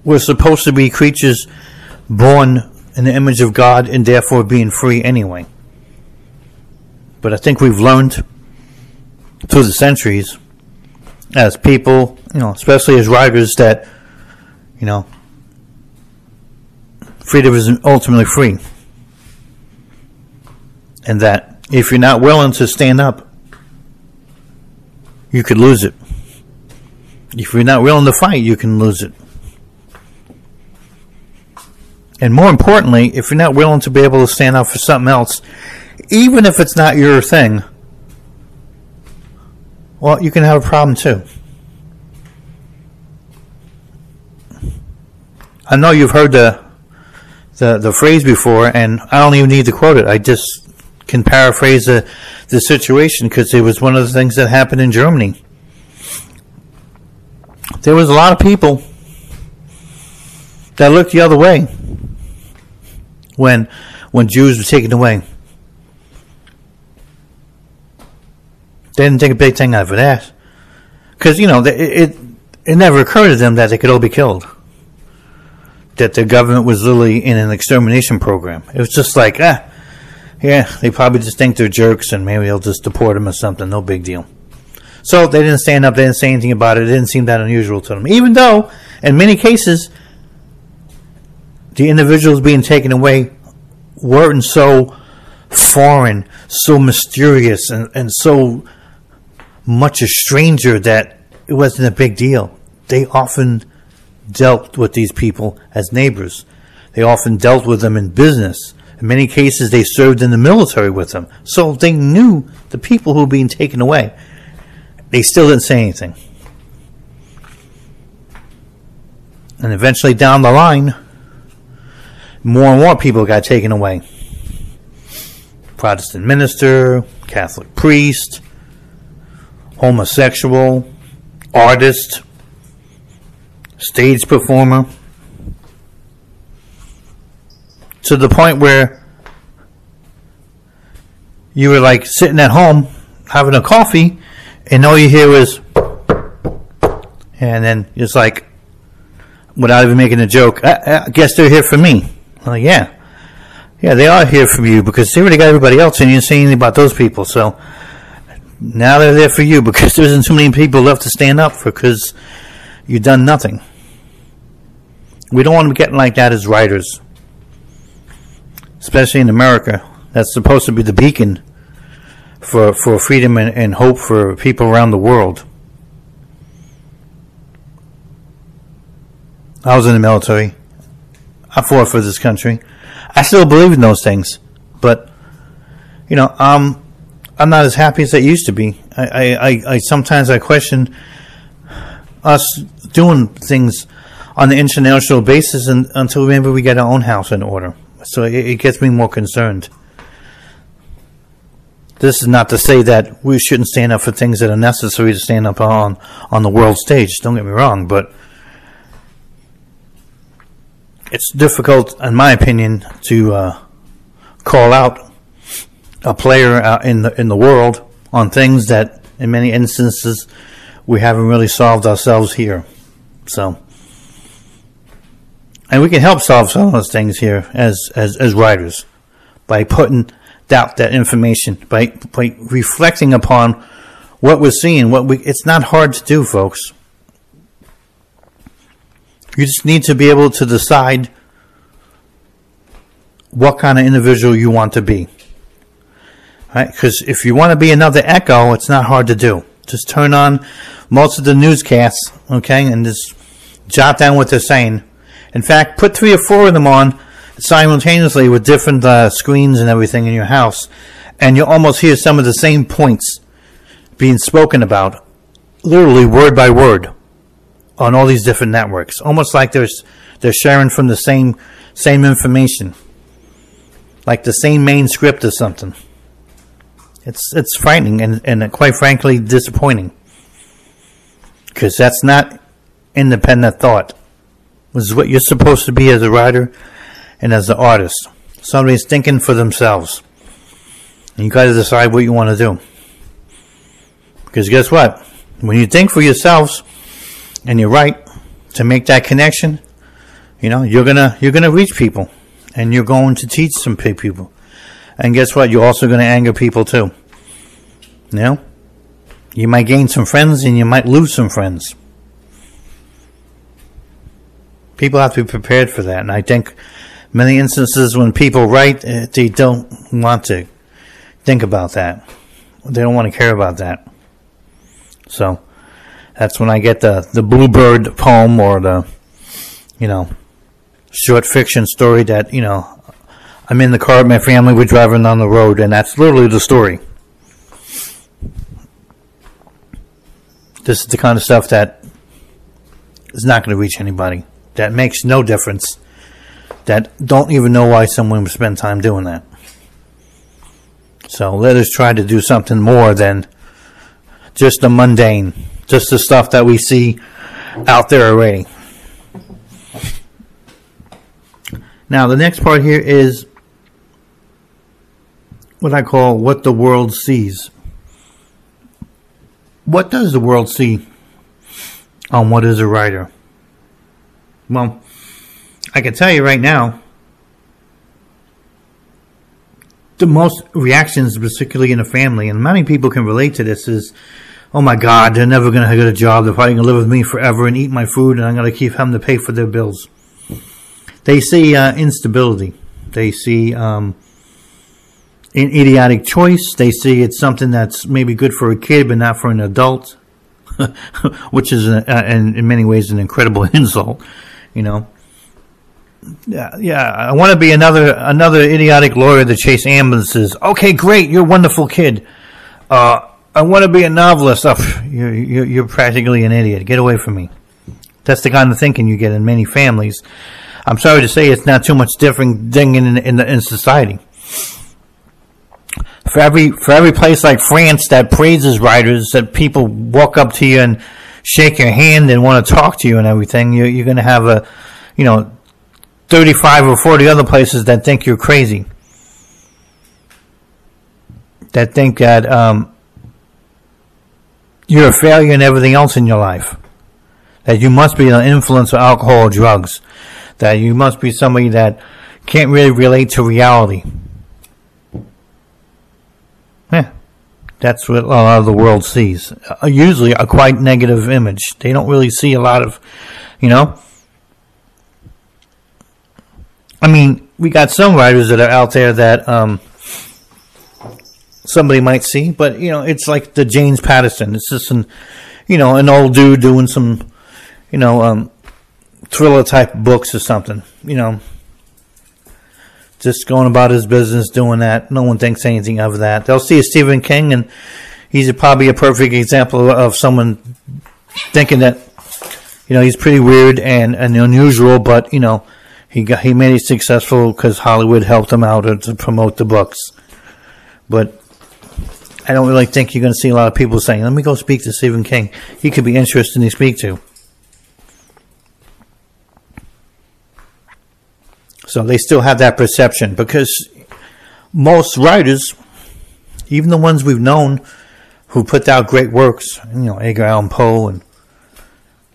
B: we're supposed to be creatures born in the image of God and therefore being free anyway. But I think we've learned through the centuries as people, you know, especially as writers, that you know, freedom is ultimately free, and that if you're not willing to stand up, you could lose it. If you're not willing to fight, you can lose it. And more importantly, if you're not willing to be able to stand up for something else, even if it's not your thing, well, you can have a problem too. I know you've heard the the the phrase before, and I don't even need to quote it. I just can paraphrase the the situation because it was one of the things that happened in Germany. There was a lot of people that looked the other way when when Jews were taken away. They didn't take a big thing out of that. Because, you know, it, it, it never occurred to them that they could all be killed. That the government was literally in an extermination program. It was just like, ah, yeah, they probably just think they're jerks and maybe they'll just deport them or something. No big deal. So they didn't stand up, they didn't say anything about it. It didn't seem that unusual to them. Even though, in many cases, the individuals being taken away weren't so foreign, so mysterious, and, and so much a stranger that it wasn't a big deal. They often dealt with these people as neighbors. They often dealt with them in business. In many cases, they served in the military with them. So they knew the people who were being taken away. They still didn't say anything. And eventually, down the line, more and more people got taken away. Protestant minister, Catholic priest, homosexual, artist, stage performer, to the point where you were like sitting at home having a coffee, and all you hear is, and then it's like, without even making a joke, I, I guess they're here for me. Well, yeah. Yeah, they are here for you because they already got everybody else and you didn't say anything about those people. So now they're there for you (laughs) because there isn't too many people left to stand up for because you've done nothing. We don't want to be getting like that as writers, especially in America. That's supposed to be the beacon for, for freedom and, and hope for people around the world. I was in the military. I fought for this country. I still believe in those things, but you know, um, I'm not as happy as I used to be. I, I, I, sometimes I question us doing things on the international basis and, until maybe we get our own house in order. So it, it gets me more concerned. This is not to say that we shouldn't stand up for things that are necessary to stand up on on the world stage. Don't get me wrong, but it's difficult, in my opinion, to uh, call out a player out in the in the world on things that, in many instances, we haven't really solved ourselves here. So, and we can help solve some of those things here as as as writers by putting out that information by by reflecting upon what we're seeing. What we it's not hard to do, folks. You just need to be able to decide what kind of individual you want to be. Right? Because if you want to be another echo, it's not hard to do. Just turn on most of the newscasts, okay, and just jot down what they're saying. In fact, put three or four of them on simultaneously with different uh, screens and everything in your house, and you'll almost hear some of the same points being spoken about, literally word by word on all these different networks, almost like there's they're sharing from the same same information, like the same main script or something. It's it's frightening and and quite frankly disappointing because that's not independent thought. This is what you're supposed to be as a writer and as an artist. Somebody's thinking for themselves, and you got to decide what you want to do. Because guess what? When you think for yourselves and you're right to make that connection, you know, you're gonna you're gonna reach people, and you're going to teach some people. And guess what? You're also to anger people too. You know, you might gain some friends, and you might lose some friends. People have to be prepared for that, and I think many instances when people write, eh, they don't want to think about that. They don't want to care about that. So that's when I get the, the bluebird poem or the, you know, short fiction story that, you know, I'm in the car with my family, we're driving down the road, and that's literally the story. This is the kind of stuff that is not going to reach anybody. That makes no difference. That don't even know why someone would spend time doing that. So let us try to do something more than just the mundane just the stuff that we see out there already. Now, the next part here is what I call what the world sees. What does the world see on what is a writer? Well, I can tell you right now, the most reactions, particularly in a family, and many people can relate to this, is oh my God, they're never going to get a job. They're probably going to live with me forever and eat my food, and I'm going to keep having to pay for their bills. They see uh, instability. They see um, an idiotic choice. They see it's something that's maybe good for a kid, but not for an adult, (laughs) which is, a, a, in many ways, an incredible (laughs) insult. You know, Yeah, yeah. I want to be another another idiotic lawyer to chase ambulances. Okay, great. You're a wonderful kid. Uh, I want to be a novelist. Oh, you're, you're, practically an idiot. Get away from me. That's the kind of thinking you get in many families. I'm sorry to say it's not too much different thing in in, in society. For every for every place like France that praises writers, that people walk up to you and shake your hand and want to talk to you and everything, you're, you're going to have a, you know, 35 or 40 other places that think you're crazy. That think that um, you're a failure in everything else in your life. That you must be an influence of alcohol or drugs. That you must be somebody that can't really relate to reality. Yeah. That's what a lot of the world sees. Uh, usually a quite negative image. They don't really see a lot of, you know. I mean, we got some writers that are out there that um, somebody might see, but you know, it's like the James Patterson. It's just an, you know, an old dude doing some, you know, um, thriller type books or something. You know, just going about his business doing that. No one thinks anything of that. They'll see a Stephen King, and he's probably a perfect example of someone thinking that, you know, he's pretty weird and, and unusual, but you know, he got he made it successful because Hollywood helped him out to promote the books. But I don't really think you're going to see a lot of people saying, "Let me go speak to Stephen King. He could be interesting to speak to." So they still have that perception because most writers, even the ones we've known who put out great works, you know, Edgar Allan Poe and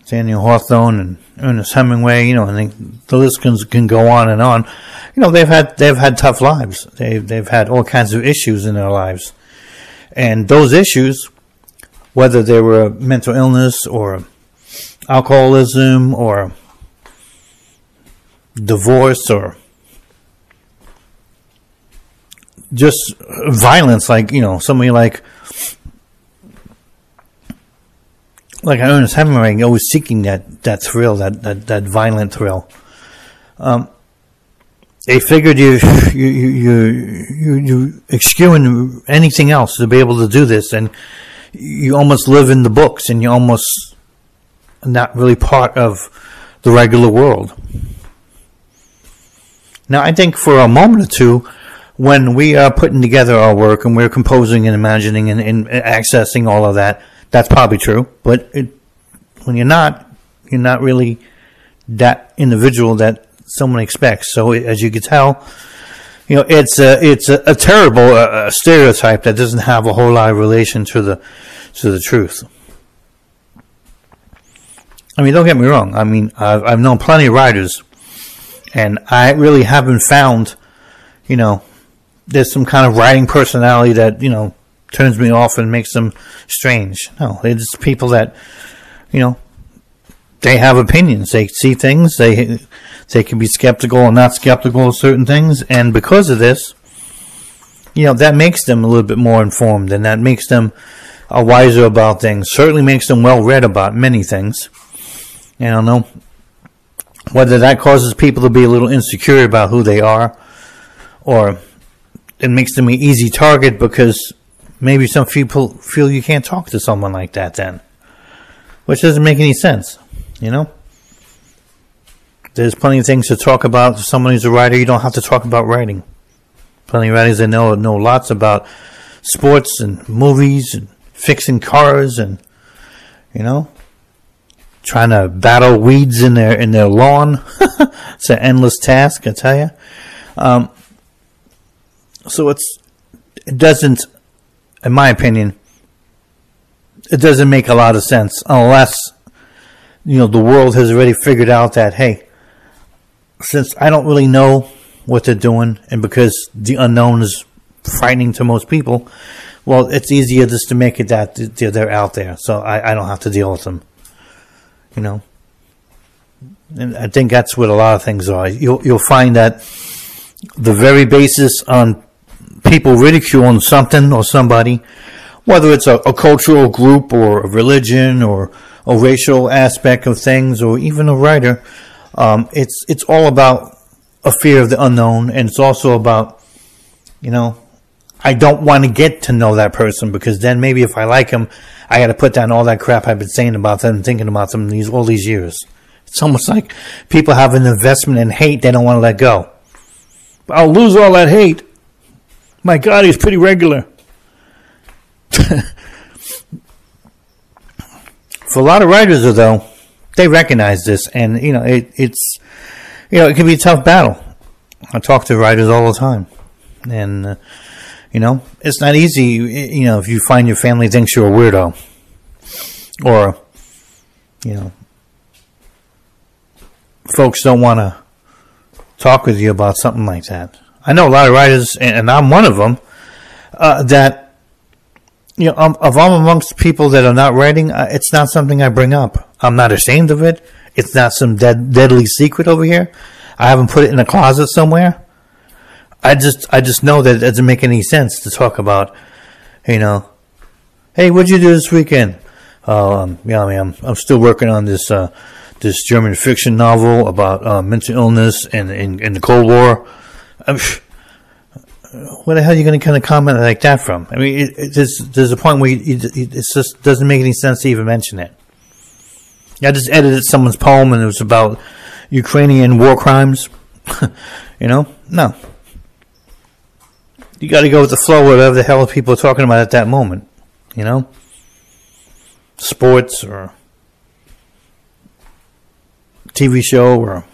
B: Daniel Hawthorne and Ernest Hemingway, you know, and they, the list can, can go on and on. You know, they've had they've had tough lives. They've they've had all kinds of issues in their lives, and those issues, whether they were mental illness or alcoholism or divorce or just violence, like you know, somebody like like Ernest Hemingway, always seeking that that thrill, that that, that violent thrill. Um, they figured you you you you you eschewing anything else to be able to do this, and you almost live in the books, and you're almost not really part of the regular world. Now, I think for a moment or two, when we are putting together our work and we're composing and imagining and, and accessing all of that, that's probably true. But it, when you're not, you're not really that individual that someone expects. So as you can tell, you know, it's a, it's a, a terrible uh, stereotype that doesn't have a whole lot of relation to the, to the truth. I mean, don't get me wrong. I mean, I've, I've known plenty of writers and I really haven't found, you know, there's some kind of writing personality that you know turns me off and makes them strange. No, they're people that, you know, they have opinions. They see things. They they can be skeptical and not skeptical of certain things, and because of this, you know, that makes them a little bit more informed, and that makes them a wiser about things. Certainly makes them well read about many things. And I don't know whether that causes people to be a little insecure about who they are, or it makes them an easy target because maybe some people feel you can't talk to someone like that then, which doesn't make any sense, you know. There's plenty of things to talk about. If someone who's a writer, you don't have to talk about writing. Plenty of writers that know know lots about sports and movies and fixing cars and you know trying to battle weeds in their in their lawn. (laughs) it's an endless task, I tell you. Um, so it's it doesn't, in my opinion, it doesn't make a lot of sense unless you know the world has already figured out that hey, since I don't really know what they're doing, and because the unknown is frightening to most people, well, it's easier just to make it that they're out there, so I, I don't have to deal with them you know. And I think that's what a lot of things are. You'll you'll find that the very basis on people ridiculing something or somebody, whether it's a, a cultural group or a religion or a racial aspect of things or even a writer, um, it's it's all about a fear of the unknown, and it's also about, you know, I don't want to get to know that person because then maybe if I like him, I got to put down all that crap I've been saying about them, thinking about them these all these years. It's almost like people have an investment in hate they don't want to let go. I'll lose all that hate. My God, he's pretty regular. (laughs) For a lot of writers, though, they recognize this, and you know it, it's you know it can be a tough battle. I talk to writers all the time, and uh, you know it's not easy. You know if you find your family thinks you're a weirdo, or you know folks don't want to talk with you about something like that. I know a lot of writers, and I'm one of them, uh, that you know, um, if I'm amongst people that are not writing, uh, it's not something I bring up. I'm not ashamed of it. It's not some dead, deadly secret over here. I haven't put it in a closet somewhere. I just, I just know that it doesn't make any sense to talk about, you know, hey, what'd you do this weekend? Um, yeah, I mean, I'm, I'm still working on this, uh, this German fiction novel about uh, mental illness and in the Cold War. I'm, where the hell are you going to kind of comment like that from? I mean, it, it, there's, there's a point where you, it, it just doesn't make any sense to even mention it. I just edited someone's poem and it was about Ukrainian war crimes. (laughs) you know? No. You got to go with the flow, whatever the hell people are talking about at that moment. You know? Sports or TV show or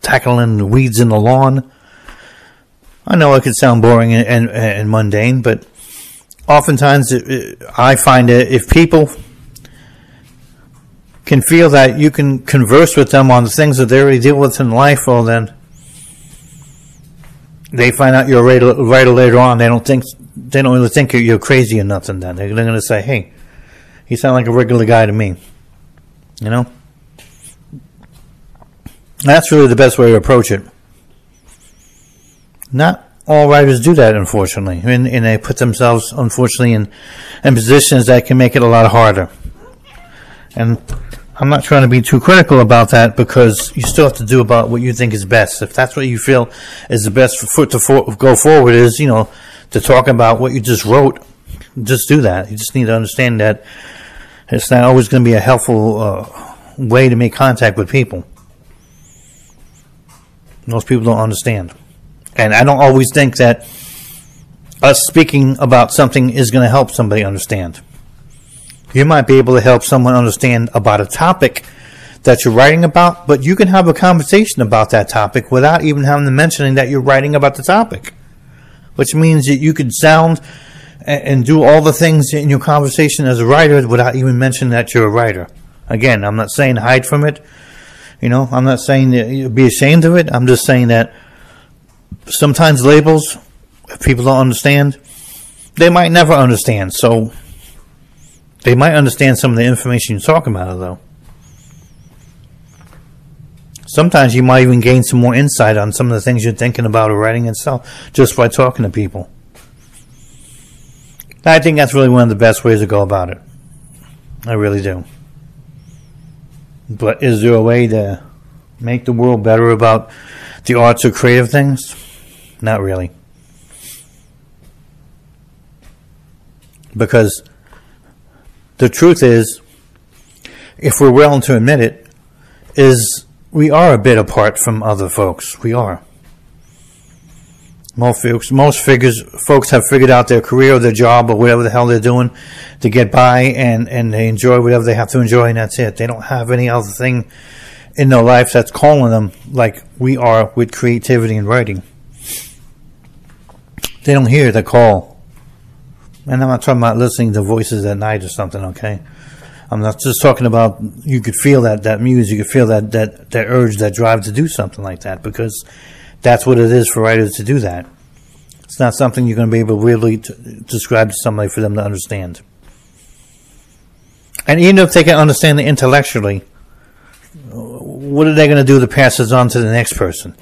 B: tackling weeds in the lawn I know it could sound boring and, and, and mundane, but oftentimes it, it, I find that if people can feel that you can converse with them on the things that they already deal with in life, well, then they find out you're a writer, writer later on. They don't think they don't really think you're crazy or nothing. Then they're, they're going to say, "Hey, you sound like a regular guy to me," you know. That's really the best way to approach it. Not all writers do that, unfortunately, and, and they put themselves, unfortunately, in, in positions that can make it a lot harder. And I'm not trying to be too critical about that because you still have to do about what you think is best. If that's what you feel is the best foot to for, go forward is, you know, to talk about what you just wrote, just do that. You just need to understand that it's not always going to be a helpful uh, way to make contact with people. Most people don't understand. And I don't always think that us speaking about something is going to help somebody understand. You might be able to help someone understand about a topic that you're writing about, but you can have a conversation about that topic without even having to mentioning that you're writing about the topic. Which means that you could sound and do all the things in your conversation as a writer without even mentioning that you're a writer. Again, I'm not saying hide from it. You know, I'm not saying that you be ashamed of it. I'm just saying that sometimes labels, if people don't understand, they might never understand. So they might understand some of the information you're talking about, though. Sometimes you might even gain some more insight on some of the things you're thinking about or writing itself just by talking to people. I think that's really one of the best ways to go about it. I really do. But is there a way to make the world better about the arts or creative things? Not really. Because the truth is, if we're willing to admit it, is we are a bit apart from other folks. We are. Most folks, most figures, folks have figured out their career or their job or whatever the hell they're doing to get by and, and they enjoy whatever they have to enjoy and that's it. They don't have any other thing in their life that's calling them like we are with creativity and writing. They don't hear the call. And I'm not talking about listening to voices at night or something, okay? I'm not just talking about you could feel that, that music, you could feel that, that, that urge, that drive to do something like that because that's what it is for writers to do that. It's not something you're going to be able to really describe to somebody for them to understand. And even if they can understand it intellectually, what are they going to do to pass this on to the next person?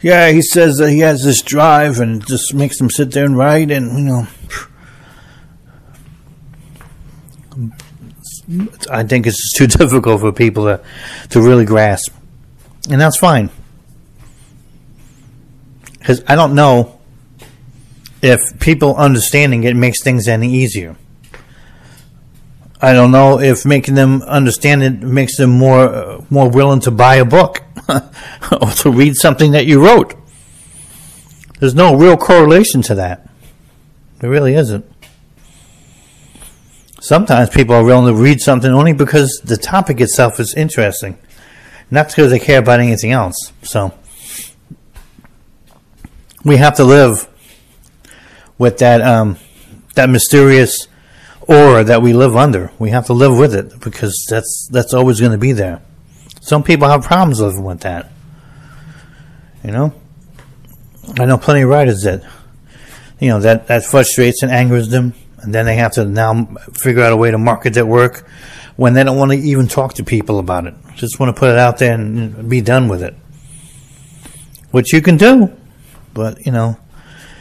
B: Yeah, he says that he has this drive and just makes him sit there and write, and you know, I think it's too (laughs) difficult for people to to really grasp, and that's fine. because I don't know if people understanding it makes things any easier. I don't know if making them understand it makes them more more willing to buy a book (laughs) or to read something that you wrote. There's no real correlation to that. There really isn't. Sometimes people are willing to read something only because the topic itself is interesting, not because they care about anything else. So we have to live with that um, that mysterious aura that we live under. We have to live with it because that's that's always going to be there. Some people have problems living with that. You know, I know plenty of writers that you know that that frustrates and angers them, and then they have to now figure out a way to market their work when they don't want to even talk to people about it. Just want to put it out there and be done with it, which you can do, but you know.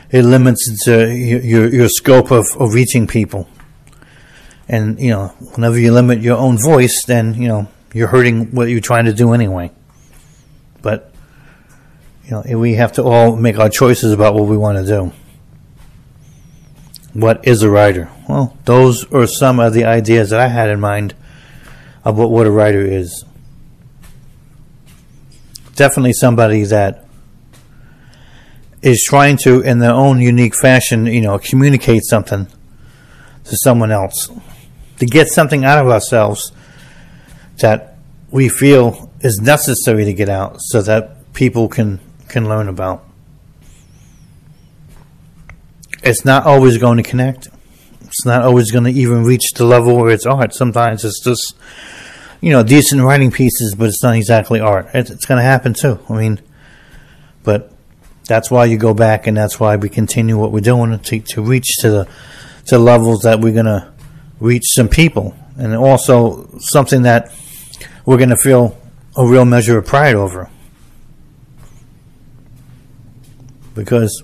B: It limits uh, your your scope of, of reaching people and, you know, whenever you limit your own voice, then, you know, you're hurting what you're trying to do anyway. But, you know, we have to all make our choices about what we want to do. What is a writer? Well, those are some of the ideas that I had in mind about what a writer is. Definitely somebody that is trying to, in their own unique fashion, you know, communicate something to someone else to get something out of ourselves that we feel is necessary to get out so that people can can learn about. It's not always going to connect. It's not always going to even reach the level where it's art. Sometimes it's just, you know, decent writing pieces, but it's not exactly art. It's going to happen too. I mean, but that's why you go back, and that's why we continue what we're doing to to reach to the to levels that we're going to reach some people, and also something that we're going to feel a real measure of pride over. Because,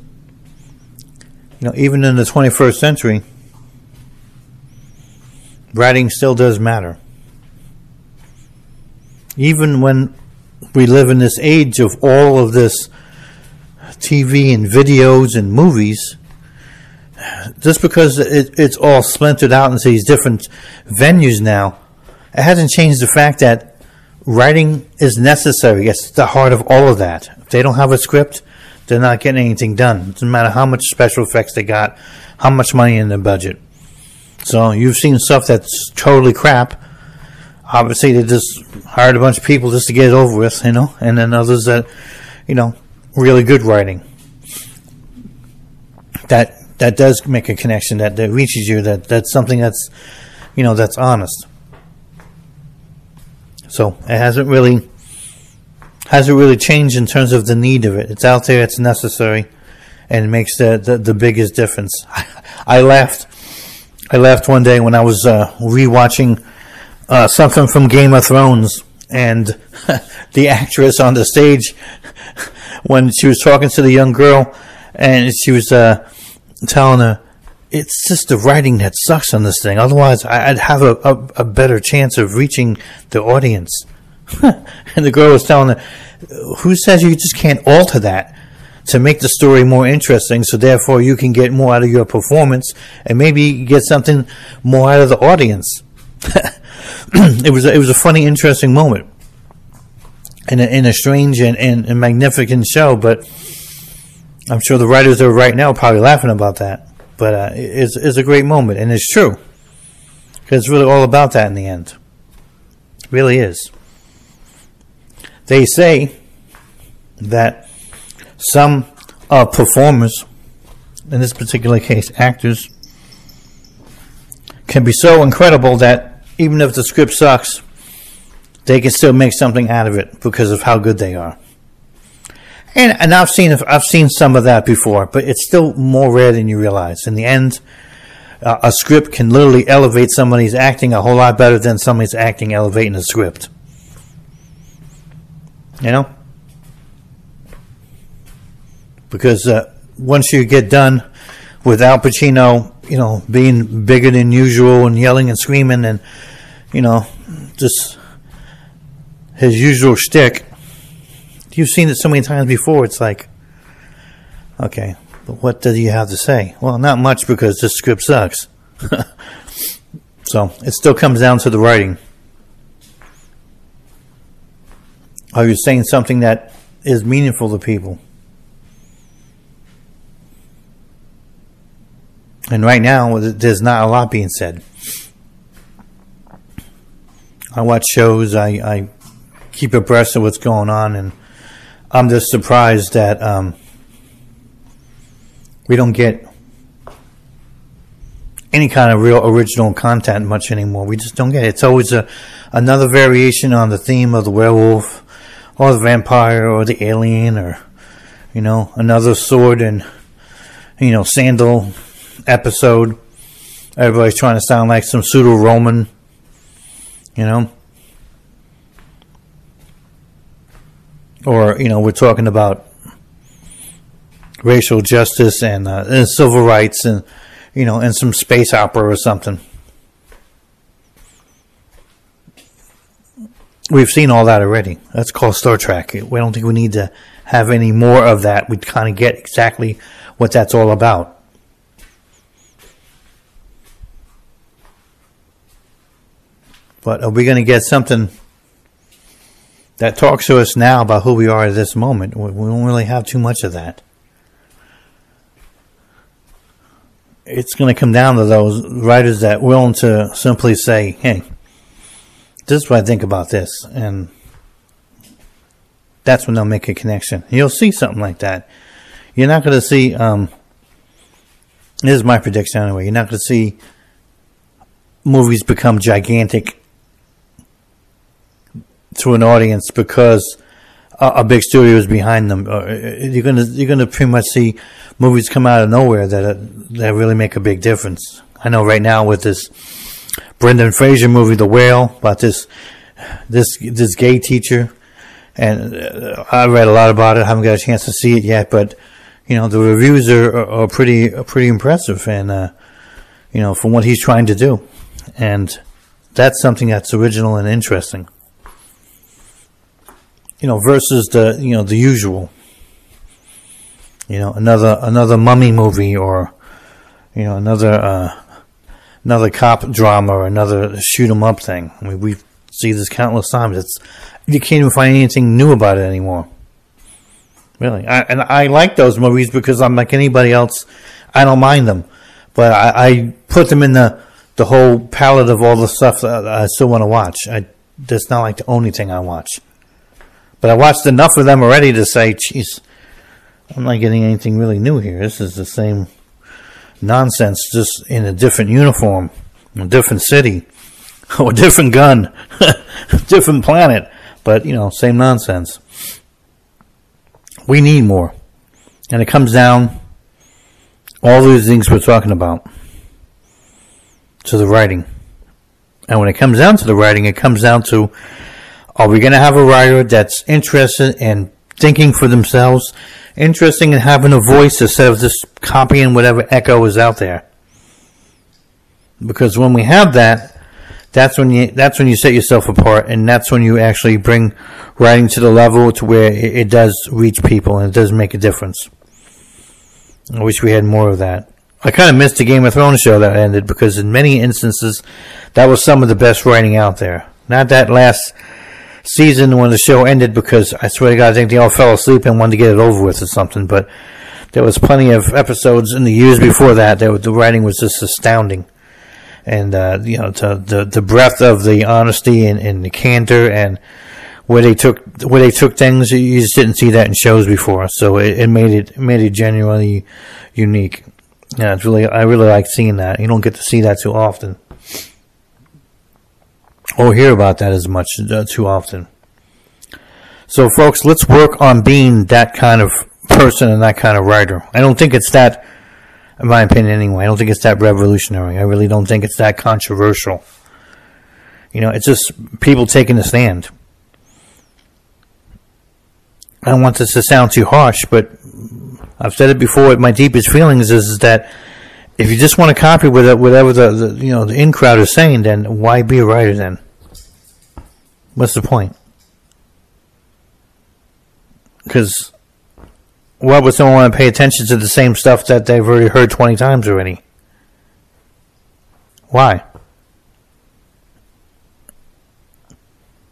B: you know, even in the 21st century, writing still does matter. Even when we live in this age of all of this TV and videos and movies, just because it, it's all splintered out into these different venues now, it hasn't changed the fact that writing is necessary. It's the heart of all of that. If they don't have a script, they're not getting anything done. It doesn't matter how much special effects they got, how much money in the budget. So you've seen stuff that's totally crap. Obviously, they just hired a bunch of people just to get it over with, you know, and then others that, you know, really good writing. That that does make a connection that, that reaches you that that's something that's you know that's honest. So it hasn't really hasn't really changed in terms of the need of it. It's out there it's necessary and it makes the the, the biggest difference. (laughs) I, I, laughed I laughed one day when I was uh, rewatching uh, something from Game of Thrones and (laughs) the actress on the stage (laughs) when she was talking to the young girl and she was uh, telling her, it's just the writing that sucks on this thing. Otherwise, I'd have a, a, a better chance of reaching the audience. (laughs) and the girl was telling her, who says you just can't alter that to make the story more interesting so therefore you can get more out of your performance and maybe get something more out of the audience? (laughs) it was a, it was a funny, interesting moment in a, in a strange and, and, and magnificent show, but I'm sure the writers are right now probably laughing about that, but uh, it's, it's a great moment, and it's true. Because it's really all about that in the end. It really is. They say that some uh, performers, in this particular case, actors, can be so incredible that even if the script sucks, they can still make something out of it because of how good they are. And and I've seen I've seen some of that before, but it's still more rare than you realize. In the end, uh, a script can literally elevate somebody's acting a whole lot better than somebody's acting elevating a script. You know, because uh, once you get done with Al Pacino, you know, being bigger than usual and yelling and screaming and you know, just his usual shtick You've seen it so many times before. It's like Okay, but what do you have to say? Well, not much because the script sucks. (laughs) so it still comes down to the writing. Are you saying something that is meaningful to people? And right now, there's not a lot being said. I watch shows, I, I keep abreast of what's going on, and I'm just surprised that um, we don't get any kind of real original content much anymore. We just don't get it. It's always a another variation on the theme of the werewolf or the vampire or the alien or you know another sword and you know sandal episode. Everybody's trying to sound like some pseudo Roman, you know. Or you know we're talking about racial justice and, uh, and civil rights and you know and some space opera or something. We've seen all that already. That's called Star Trek. We don't think we need to have any more of that. We kind of get exactly what that's all about. But are we going to get something that talks to us now about who we are at this moment? We don't really have too much of that. it's going to come down to those writers that willing to simply say, "Hey, this is what I think about this," and that's when they'll make a connection. You'll see something like that. You're not going to see. Um, this is my prediction anyway. You're not going to see movies become gigantic to an audience because a, a big studio is behind them. Uh, you're gonna you're gonna pretty much see movies come out of nowhere that uh, that really make a big difference. I know right now with this Brendan Fraser movie, The Whale, about this this this gay teacher, and uh, I read a lot about it. I haven't got a chance to see it yet, but you know the reviews are are pretty are pretty impressive, and uh, you know from what he's trying to do, and that's something that's original and interesting you know, versus the you know the usual. You know, another another mummy movie or you know another uh, another cop drama or another shoot 'em up thing. I mean, we see this countless times. It's you can't even find anything new about it anymore. Really, I, and I like those movies because I'm like anybody else. I don't mind them, but I, I put them in the the whole palette of all the stuff that I still want to watch. I that's not like the only thing I watch. But I watched enough of them already to say, geez, I'm not getting anything really new here. This is the same nonsense, just in a different uniform, a different city, (laughs) or a different gun, (laughs) different planet. But, you know, same nonsense. We need more. And it comes down, all these things we're talking about, to the writing. And when it comes down to the writing, it comes down to are we going to have a writer that's interested in thinking for themselves, interesting in having a voice instead of just copying whatever echo is out there? Because when we have that, that's when you that's when you set yourself apart, and that's when you actually bring writing to the level to where it, it does reach people and it does make a difference. I wish we had more of that. I kind of missed the Game of Thrones show that ended because in many instances, that was some of the best writing out there. Not that last season when the show ended because I swear to God, I think they all fell asleep and wanted to get it over with or something. But there was plenty of episodes in the years before that the writing was just astounding. And, uh, you know, to, the, the breadth of the honesty and, and the candor and where they took, where they took things, you just didn't see that in shows before. So it, it made it, it made it genuinely unique. Yeah, it's really, I really like seeing that. You don't get to see that too often or hear about that as much uh, too often. So, folks, let's work on being that kind of person and that kind of writer. I don't think it's that, in my opinion anyway, I don't think it's that revolutionary. I really don't think it's that controversial. You know, it's just people taking a stand. I don't want this to sound too harsh, but I've said it before. My deepest feelings is, is that if you just want to copy whatever the, the you know the in crowd is saying, then why be a writer then? What's the point? Because why would someone want to pay attention to the same stuff that they've already heard 20 times already? Why?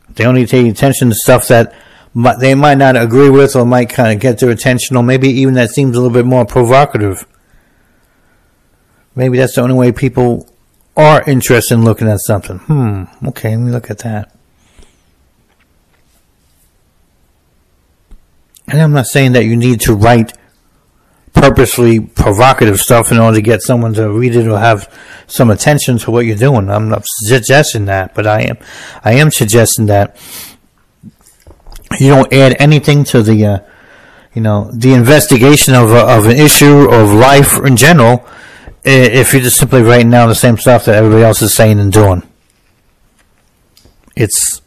B: They only pay attention to stuff that they might not agree with or might kind of get their attention, or maybe even that seems a little bit more provocative. Maybe that's the only way people are interested in looking at something. Hmm, okay, let me look at that. And I'm not saying that you need to write purposely provocative stuff in order to get someone to read it or have some attention to what you're doing. I'm not suggesting that, but I am I am suggesting that you don't add anything to the uh, you know the investigation of a, of an issue of life in general if you're just simply writing down the same stuff that everybody else is saying and doing. It's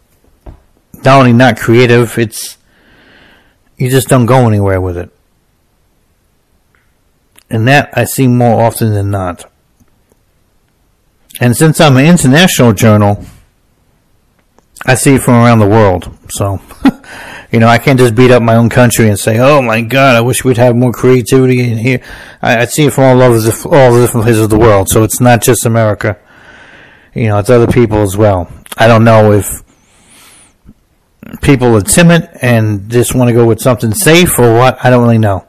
B: not only not creative, it's you just don't go anywhere with it. And that I see more often than not. And since I'm an international journal, I see it from around the world. So, (laughs) you know, I can't just beat up my own country and say, "Oh my God, I wish we'd have more creativity in here." I, I see it from all over the all the different places of the world. So it's not just America. You know, it's other people as well. I don't know if people are timid and just want to go with something safe or what. I don't really know.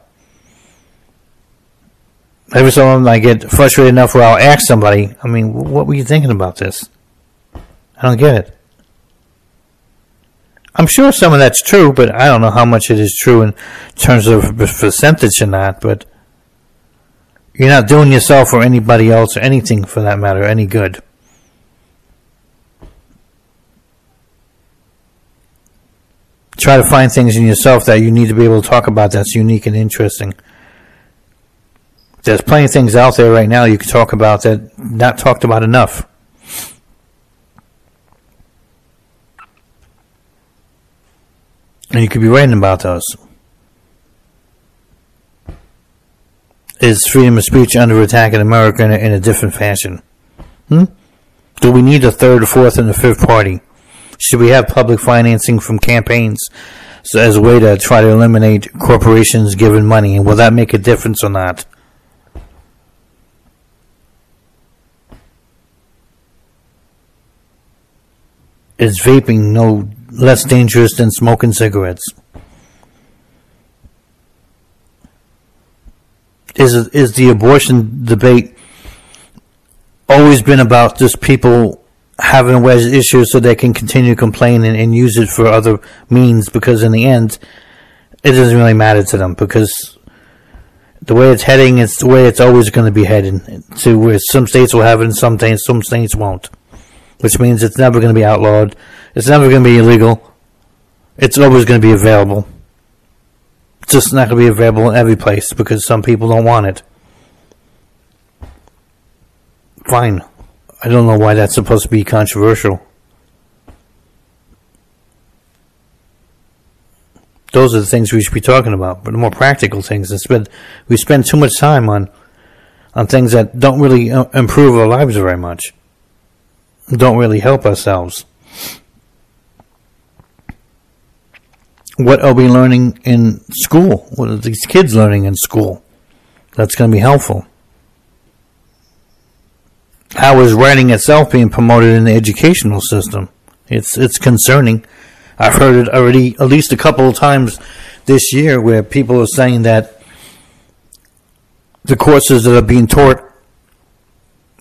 B: Every so often I get frustrated enough where I'll ask somebody, I mean, what were you thinking about this? I don't get it. I'm sure some of that's true, but I don't know how much it is true in terms of percentage or not, but you're not doing yourself or anybody else or anything for that matter any good. Try to find things in yourself that you need to be able to talk about that's unique and interesting there's plenty of things out there right now you can talk about that not talked about enough. And you could be writing about those. Is freedom of speech under attack in America in a, in a different fashion? Hmm? Do we need a third, fourth, and a fifth party? Should we have public financing from campaigns as a way to try to eliminate corporations giving money? And will that make a difference or not? is vaping no less dangerous than smoking cigarettes? Is is the abortion debate always been about just people having a wedge issue so they can continue to complain and, and use it for other means? Because in the end, it doesn't really matter to them because the way it's heading is the way it's always going to be heading to where some states will have it and some states some states won't which means it's never going to be outlawed. It's never going to be illegal. It's always going to be available. It's just not going to be available in every place because some people don't want it. Fine. I don't know why that's supposed to be controversial. Those are the things we should be talking about, but the more practical things. Instead, we spend too much time on on things that don't really uh, improve our lives very much don't really help ourselves. What are we learning in school? What are these kids learning in school? That's going to be helpful. How is writing itself being promoted in the educational system? It's it's concerning. I've heard it already at least a couple of times this year where people are saying that the courses that are being taught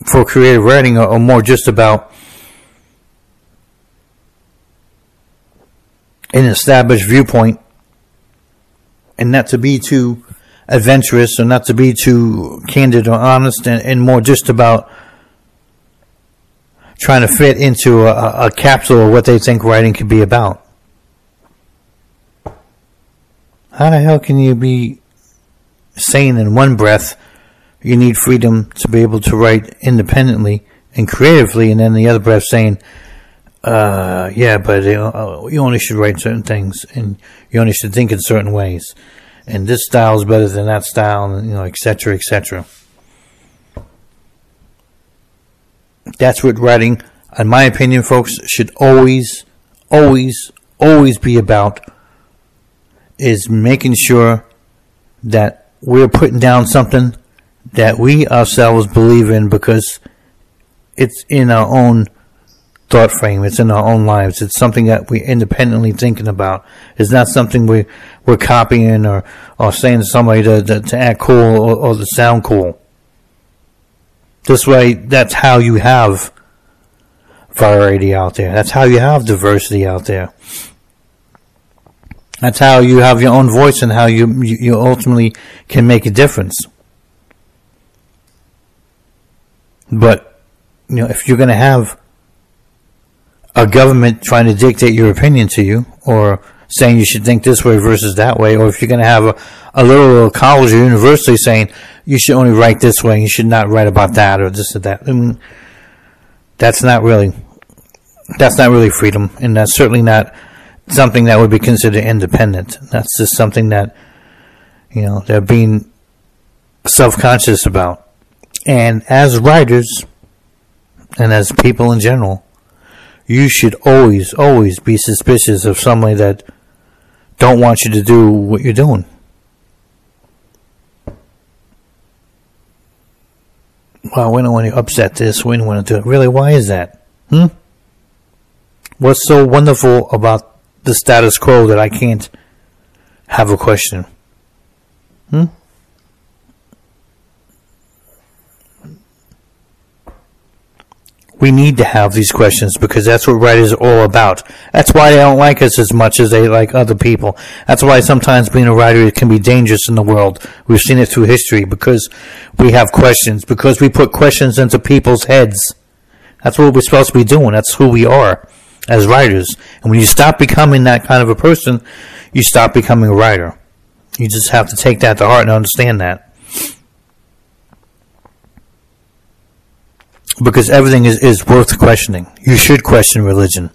B: for creative writing are, are more just about an established viewpoint and not to be too adventurous or not to be too candid or honest and, and more just about trying to fit into a, a capsule of what they think writing could be about. How the hell can you be saying in one breath you need freedom to be able to write independently and creatively, and then the other breath saying uh, yeah, but uh, you only should write certain things, and you only should think in certain ways, and this style is better than that style, and you know, etc., etc. That's what writing, in my opinion, folks, should always, always, always be about. Is making sure that we're putting down something that we ourselves believe in because it's in our own thought frame. It's in our own lives. It's something that we're independently thinking about. It's not something we we're copying or or saying to somebody to to, to act cool or, or to sound cool. This way, that's how you have variety out there. That's how you have diversity out there. That's how you have your own voice and how you you ultimately can make a difference. But you know, if you're going to have a government trying to dictate your opinion to you, or saying you should think this way versus that way, or if you're going to have a, a little college or university saying you should only write this way, and you should not write about that or this or that. I mean, that's not really that's not really freedom, and that's certainly not something that would be considered independent. That's just something that you know they're being self-conscious about. And as writers, and as people in general, you should always, always be suspicious of somebody that don't want you to do what you're doing. Well, we don't want to upset this. We don't want to do it. Really, why is that? Hmm? What's so wonderful about the status quo that I can't have a question? Hmm? We need to have these questions because that's what writers are all about. That's why they don't like us as much as they like other people. That's why sometimes being a writer can be dangerous in the world. We've seen it through history because we have questions, because we put questions into people's heads. That's what we're supposed to be doing. That's who we are as writers. And when you stop becoming that kind of a person, you stop becoming a writer. You just have to take that to heart and understand that. Because everything is, is worth questioning. You should question religion.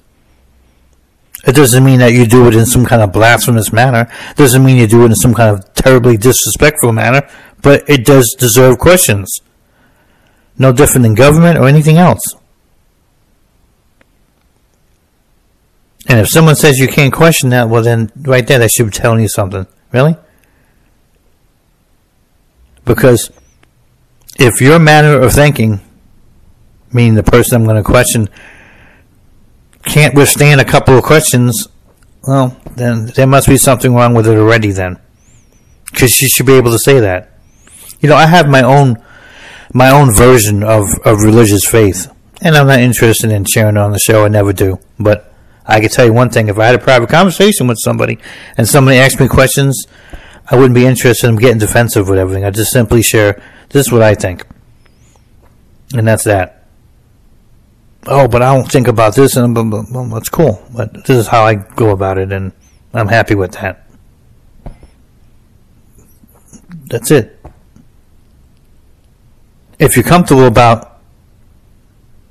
B: It doesn't mean that you do it in some kind of blasphemous manner. It doesn't mean you do it in some kind of terribly disrespectful manner, but it does deserve questions. No different than government or anything else. And if someone says you can't question that, well then right there they should be telling you something. Really? Because if your manner of thinking meaning the person I'm going to question can't withstand a couple of questions, well, then there must be something wrong with it already then. Because she should be able to say that. You know, I have my own, my own version of, of religious faith. And I'm not interested in sharing on the show. I never do. But I can tell you one thing. If I had a private conversation with somebody and somebody asked me questions, I wouldn't be interested in getting defensive with everything. I just simply share, this is what I think. And that's that oh, but I don't think about this, and that's cool. But this is how I go about it, and I'm happy with that. That's it. If you're comfortable about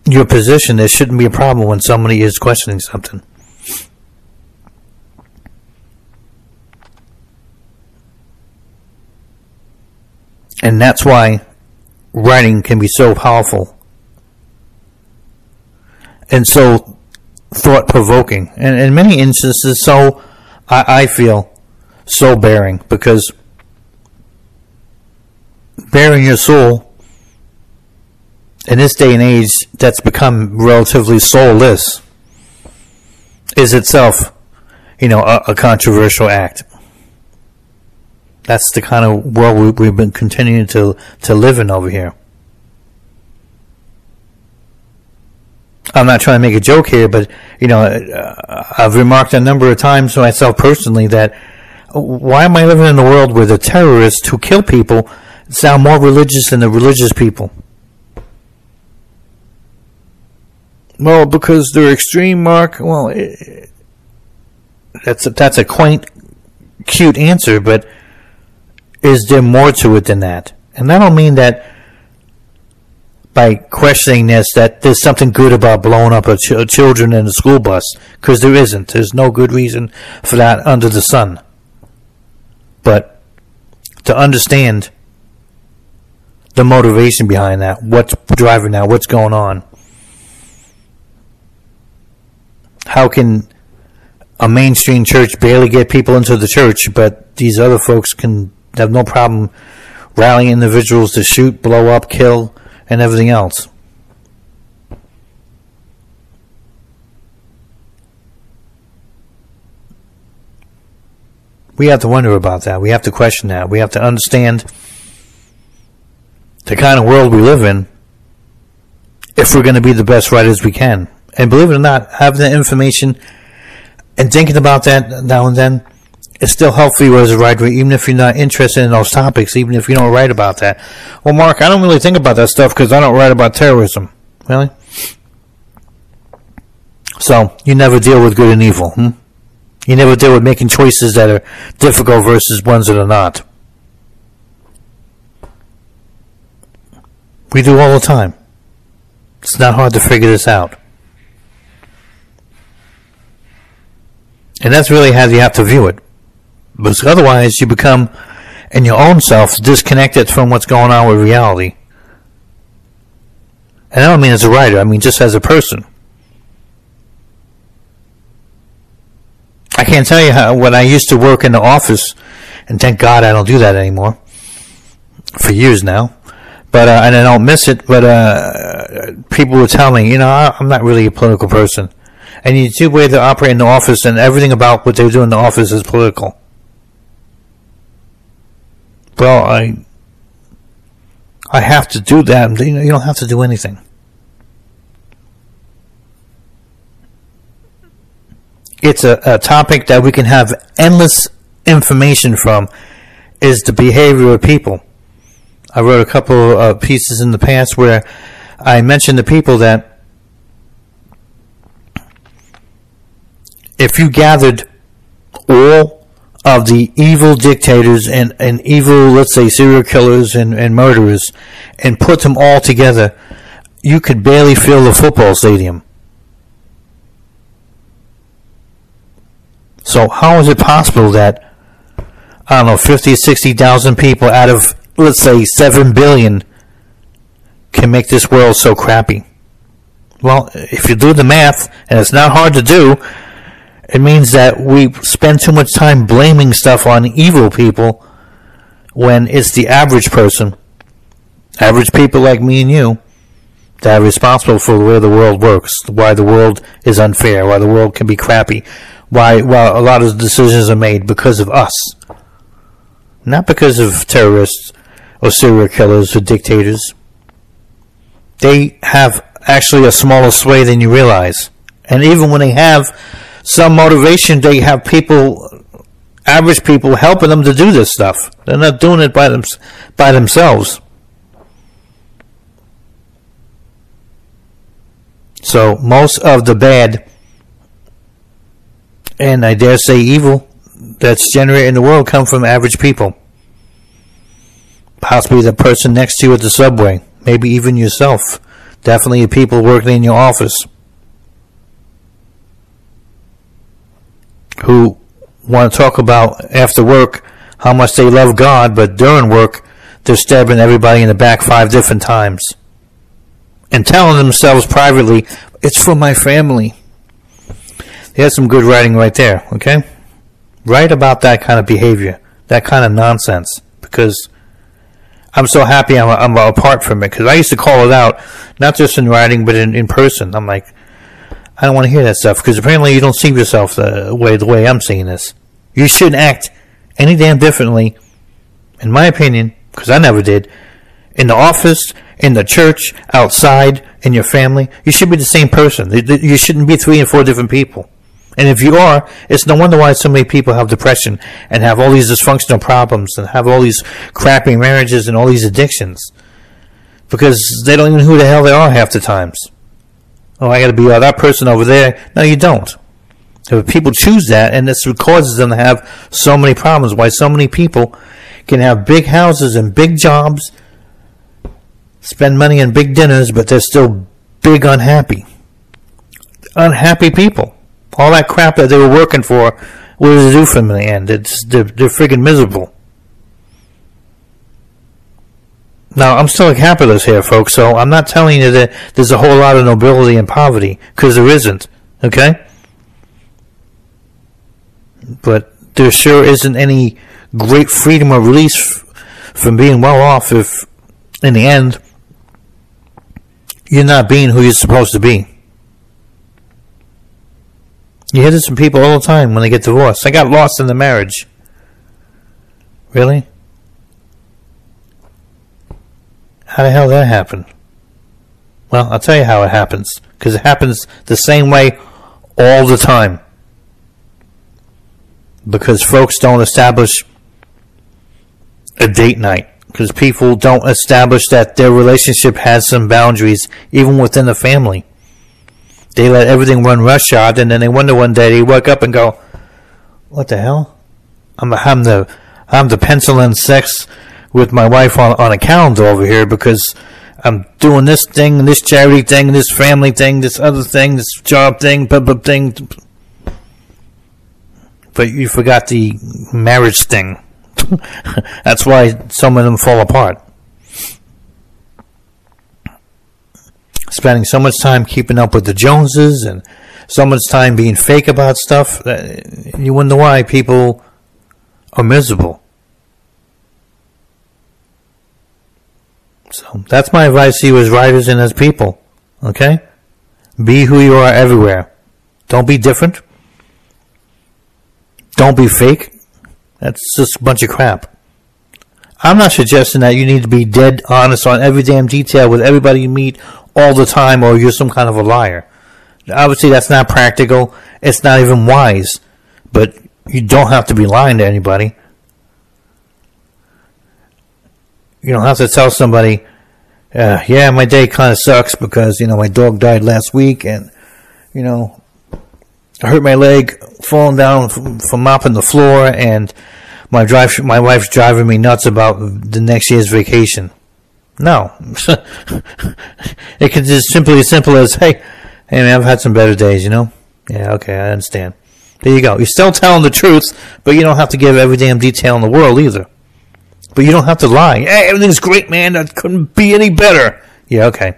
B: your position, there shouldn't be a problem when somebody is questioning something. And that's why writing can be so powerful and so thought provoking, and in many instances, so I, I feel so baring because baring your soul in this day and age that's become relatively soulless is itself, you know, a, a controversial act. That's the kind of world we, we've been continuing to to live in over here. I'm not trying to make a joke here, but you know, uh, I've remarked a number of times to myself personally that why am I living in a world where the terrorists who kill people sound more religious than the religious people? Well, because they're extreme, Mark. Well, it, that's a, that's a quaint, cute answer, but is there more to it than that? And I don't mean that by questioning this that there's something good about blowing up a ch- children in a school bus because there isn't. There's no good reason for that under the sun. But to understand the motivation behind that, what's driving that, what's going on, how can a mainstream church barely get people into the church, but these other folks can have no problem rallying individuals to shoot, blow up, kill, and everything else. We have to wonder about that. We have to question that. We have to understand the kind of world we live in if we're going to be the best writers we can. And believe it or not, having the information and thinking about that now and then is still helpful you as a writer, even if you're not interested in those topics, even if you don't write about that. Well, Mark, I don't really think about that stuff because I don't write about terrorism. Really? So, you never deal with good and evil, hmm? You never deal with making choices that are difficult versus ones that are not. We do all the time. It's not hard to figure this out. And that's really how you have to view it. Because otherwise you become, in your own self, disconnected from what's going on with reality. And I don't mean as a writer, I mean just as a person. I can't tell you how, when I used to work in the office, and thank God I don't do that anymore, for years now, but, uh, and I don't miss it, but, uh, people would tell me, you know, I'm not really a political person and you see where they operate in the office, and everything about what they do in the office is political. Well, I I have to do that. You don't have to do anything. It's a, a topic that we can have endless information from. Is the behavior of people. I wrote a couple of pieces in the past where I mentioned the people that if you gathered all of the evil dictators and, and evil, let's say, serial killers and, and murderers and put them all together, you could barely fill the football stadium. So how is it possible that, I don't know, 50, 60,000 people out of, let's say, 7 billion can make this world so crappy? Well, if you do the math, and it's not hard to do, it means that we spend too much time blaming stuff on evil people when it's the average person, average people like me and you, that are responsible for the way the world works, why the world is unfair, why the world can be crappy, why why a lot of decisions are made because of us. Not because of terrorists or serial killers or dictators. They have actually a smaller sway than you realize. And even when they have some motivation. They have people, average people, helping them to do this stuff. They're not doing it by them by themselves. So most of the bad, and I dare say evil, that's generated in the world come from average people. Possibly the person next to you at the subway, maybe even yourself. Definitely people working in your office. Who want to talk about after work how much they love God, but during work they're stabbing everybody in the back five different times and telling themselves privately, "It's for my family." There's some good writing right there. Okay, write about that kind of behavior, that kind of nonsense, because. I'm so happy I'm, I'm apart from it because I used to call it out, not just in writing but in, in person. I'm like, I don't want to hear that stuff because apparently you don't see yourself the way the way I'm seeing this. You shouldn't act any damn differently, in my opinion, because I never did. In the office, in the church, outside, in your family, you should be the same person. You shouldn't be three and four different people. And if you are, it's no wonder why so many people have depression and have all these dysfunctional problems and have all these crappy marriages and all these addictions. Because they don't even know who the hell they are half the times oh, I got to be that person over there. No, you don't. If people choose that, and this causes them to have so many problems. Why so many people can have big houses and big jobs, spend money on big dinners, but they're still big unhappy. Unhappy people. All that crap that they were working for, what does it do for them in the end? It's they're, they're friggin' miserable. Now, I'm still a capitalist here, folks, so I'm not telling you that there's a whole lot of nobility and poverty, because there isn't, okay? But there sure isn't any great freedom of release from being well off if, in the end, you're not being who you're supposed to be. You hear this from people all the time when they get divorced. I got lost in the marriage. Really? How the hell that happen? Well, I'll tell you how it happens. Because it happens the same way all the time. Because folks don't establish a date night. Because people don't establish that their relationship has some boundaries, even within the family. They let everything run roughshod, and then they wonder one day, they wake up and go, What the hell? I'm, I'm the I'm the pencil in sex with my wife on, on a calendar over here because I'm doing this thing, and this charity thing, and this family thing, this other thing, this job thing, blah, blah, thing. But you forgot the marriage thing. (laughs) That's why some of them fall apart. Spending so much time keeping up with the Joneses and so much time being fake about stuff, uh, you wonder why people are miserable. So that's my advice to you as writers and as people. Okay? Be who you are everywhere. Don't be different. Don't be fake. That's just a bunch of crap. I'm not suggesting that you need to be dead honest on every damn detail with everybody you meet all the time or you're some kind of a liar. Obviously, that's not practical. It's not even wise. But you don't have to be lying to anybody. You don't have to tell somebody, uh, yeah, my day kind of sucks because, you know, my dog died last week and, you know, I hurt my leg falling down from, from mopping the floor and my drive, my wife's driving me nuts about the next year's vacation. No. (laughs) it can just simply as simple as, hey, hey man, I've had some better days, you know? Yeah, okay, I understand. There you go. You're still telling the truth, but you don't have to give every damn detail in the world either. But you don't have to lie. Hey, everything's great, man. That couldn't be any better. Yeah, okay.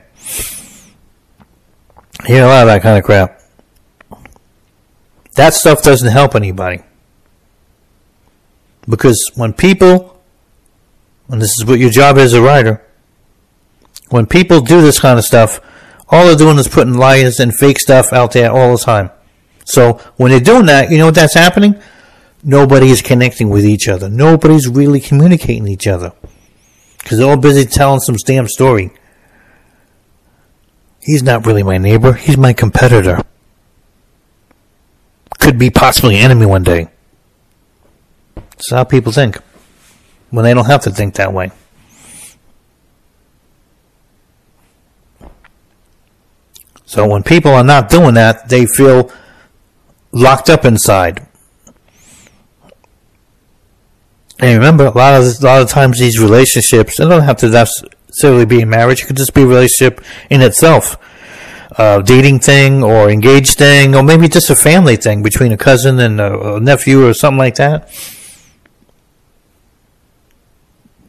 B: You hear a lot of that kind of crap. That stuff doesn't help anybody. Because when people, and this is what your job is as a writer, when people do this kind of stuff, all they're doing is putting lies and fake stuff out there all the time. So when they're doing that, you know what that's happening? Nobody is connecting with each other. Nobody's really communicating each other. Because they're all busy telling some damn story. He's not really my neighbor. He's my competitor. Could be possibly enemy one day. That's how people think. When they don't have to think that way. So when people are not doing that, they feel locked up inside. And remember, a lot of a lot of times these relationships, they don't have to necessarily be a marriage. It could just be a relationship in itself, a dating thing or engaged thing, or maybe just a family thing between a cousin and a, a nephew or something like that.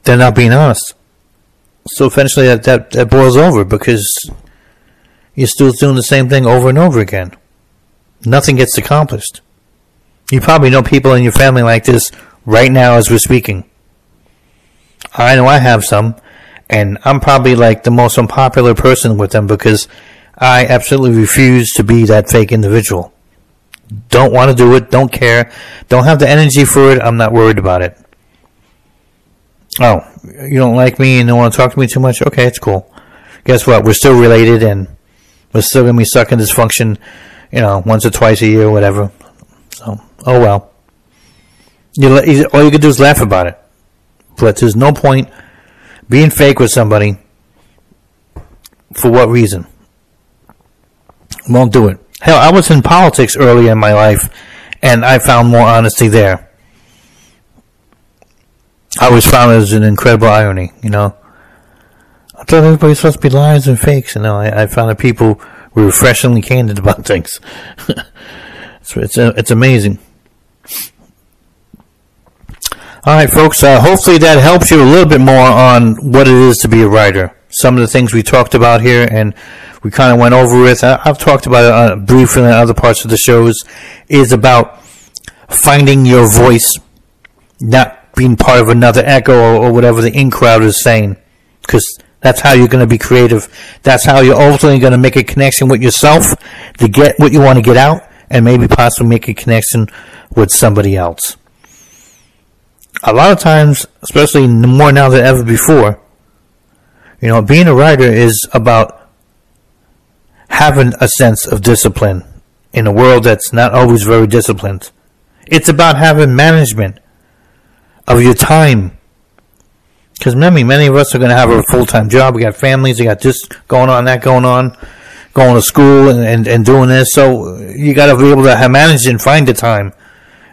B: They're not being honest. So eventually, that, that that boils over because you're still doing the same thing over and over again nothing gets accomplished. You probably know people in your family like this right now as we're speaking. I know I have some, and I'm probably like the most unpopular person with them because I absolutely refuse to be that fake individual. Don't want to do it, don't care, don't have the energy for it, I'm not worried about it. Oh, you don't like me and don't want to talk to me too much? Okay, it's cool. Guess what? We're still related and we're still going to be stuck in dysfunction you know, once or twice a year, whatever. So, oh well. You, all you can do is laugh about it. But there's no point being fake with somebody. For what reason? Won't do it. Hell, I was in politics early in my life, and I found more honesty there. I always found it as an incredible irony, you know. I thought everybody's supposed to be liars and fakes, you know. I, I found that people we're refreshingly candid (laughs) about things. (laughs) it's uh, it's amazing. All right, folks. Uh, hopefully that helps you a little bit more on what it is to be a writer. Some of the things we talked about here, and we kind of went over with. I, have talked about it uh, briefly in other parts of the shows. Is about finding your voice, not being part of another echo or, or whatever the in crowd is saying. Because that's how you're going to be creative. That's how you're ultimately going to make a connection with yourself to get what you want to get out and maybe possibly make a connection with somebody else. A lot of times, especially more now than ever before, you know, being a writer is about having a sense of discipline in a world that's not always very disciplined. It's about having management of your time. Because many, many of us are going to have a full time job. We got families. We got this going on, that going on, going to school and, and, and doing this. So you got to be able to manage and find the time.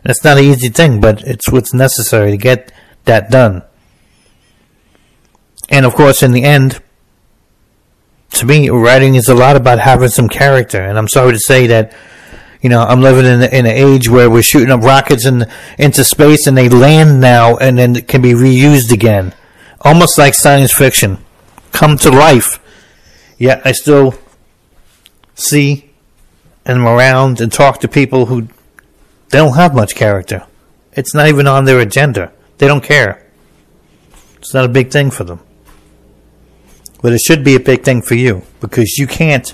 B: It's not an easy thing, but it's what's necessary to get that done. And of course, in the end, to me, writing is a lot about having some character. And I'm sorry to say that, you know, I'm living in, in an age where we're shooting up rockets in, into space and they land now and then can be reused again. Almost like science fiction. Come to life. Yet I still see and am around and talk to people who they don't have much character. It's not even on their agenda. They don't care. It's not a big thing for them. But it should be a big thing for you because you can't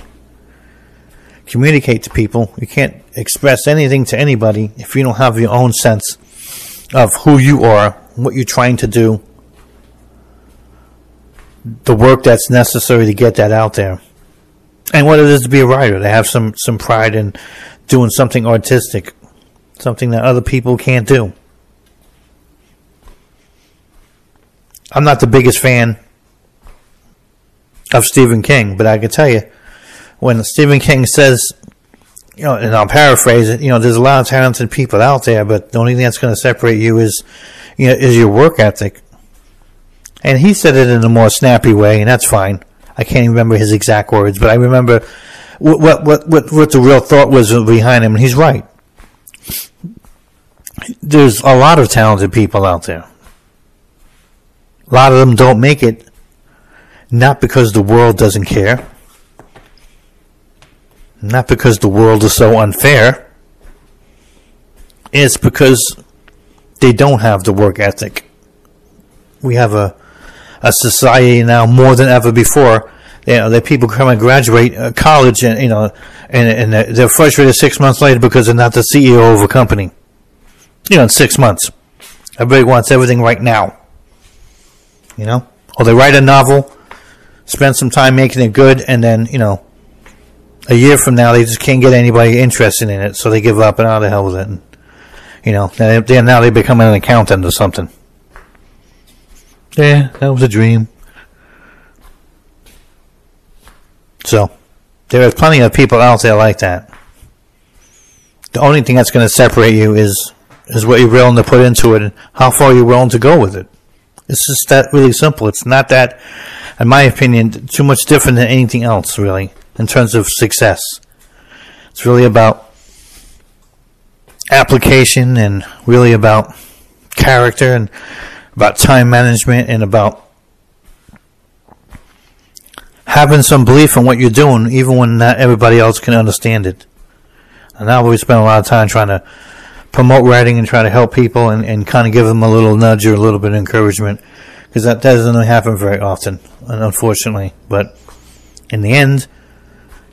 B: communicate to people. You can't express anything to anybody if you don't have your own sense of who you are, what you're trying to do, the work that's necessary to get that out there, and what it is to be a writer. To have some some pride in doing something artistic, something that other people can't do. I'm not the biggest fan of Stephen King, but I can tell you, when Stephen King says, you know, and I'll paraphrase it, you know, there's a lot of talented people out there, but the only thing that's going to separate you is, you know, is your work ethic. And he said it in a more snappy way, and that's fine. I can't remember his exact words, but I remember what what what what, what the real thought was behind him, and he's right. There's a lot of talented people out there. A lot of them don't make it not because the world doesn't care. Not because the world is so unfair. It's because they don't have the work ethic. We have a a society now more than ever before. You know, that people come and graduate uh, college and you know, and and they're frustrated six months later because they're not the CEO of a company. You know, in six months, everybody wants everything right now. You know, or they write a novel spend some time making it good, and then you know, a year from now they just can't get anybody interested in it, so they give up and out the hell with it. And, you know, they, now they become an accountant or something. Yeah, that was a dream. So, there are plenty of people out there like that. The only thing that's going to separate you is is what you're willing to put into it and how far you're willing to go with it. It's just that really simple. It's not that in my opinion, too much different than anything else, really, in terms of success. It's really about application and really about character and about time management and about having some belief in what you're doing, even when not everybody else can understand it. And now we spend a lot of time trying to promote writing and try to help people and, and kind of give them a little nudge or a little bit of encouragement because that doesn't happen very often, unfortunately. But in the end,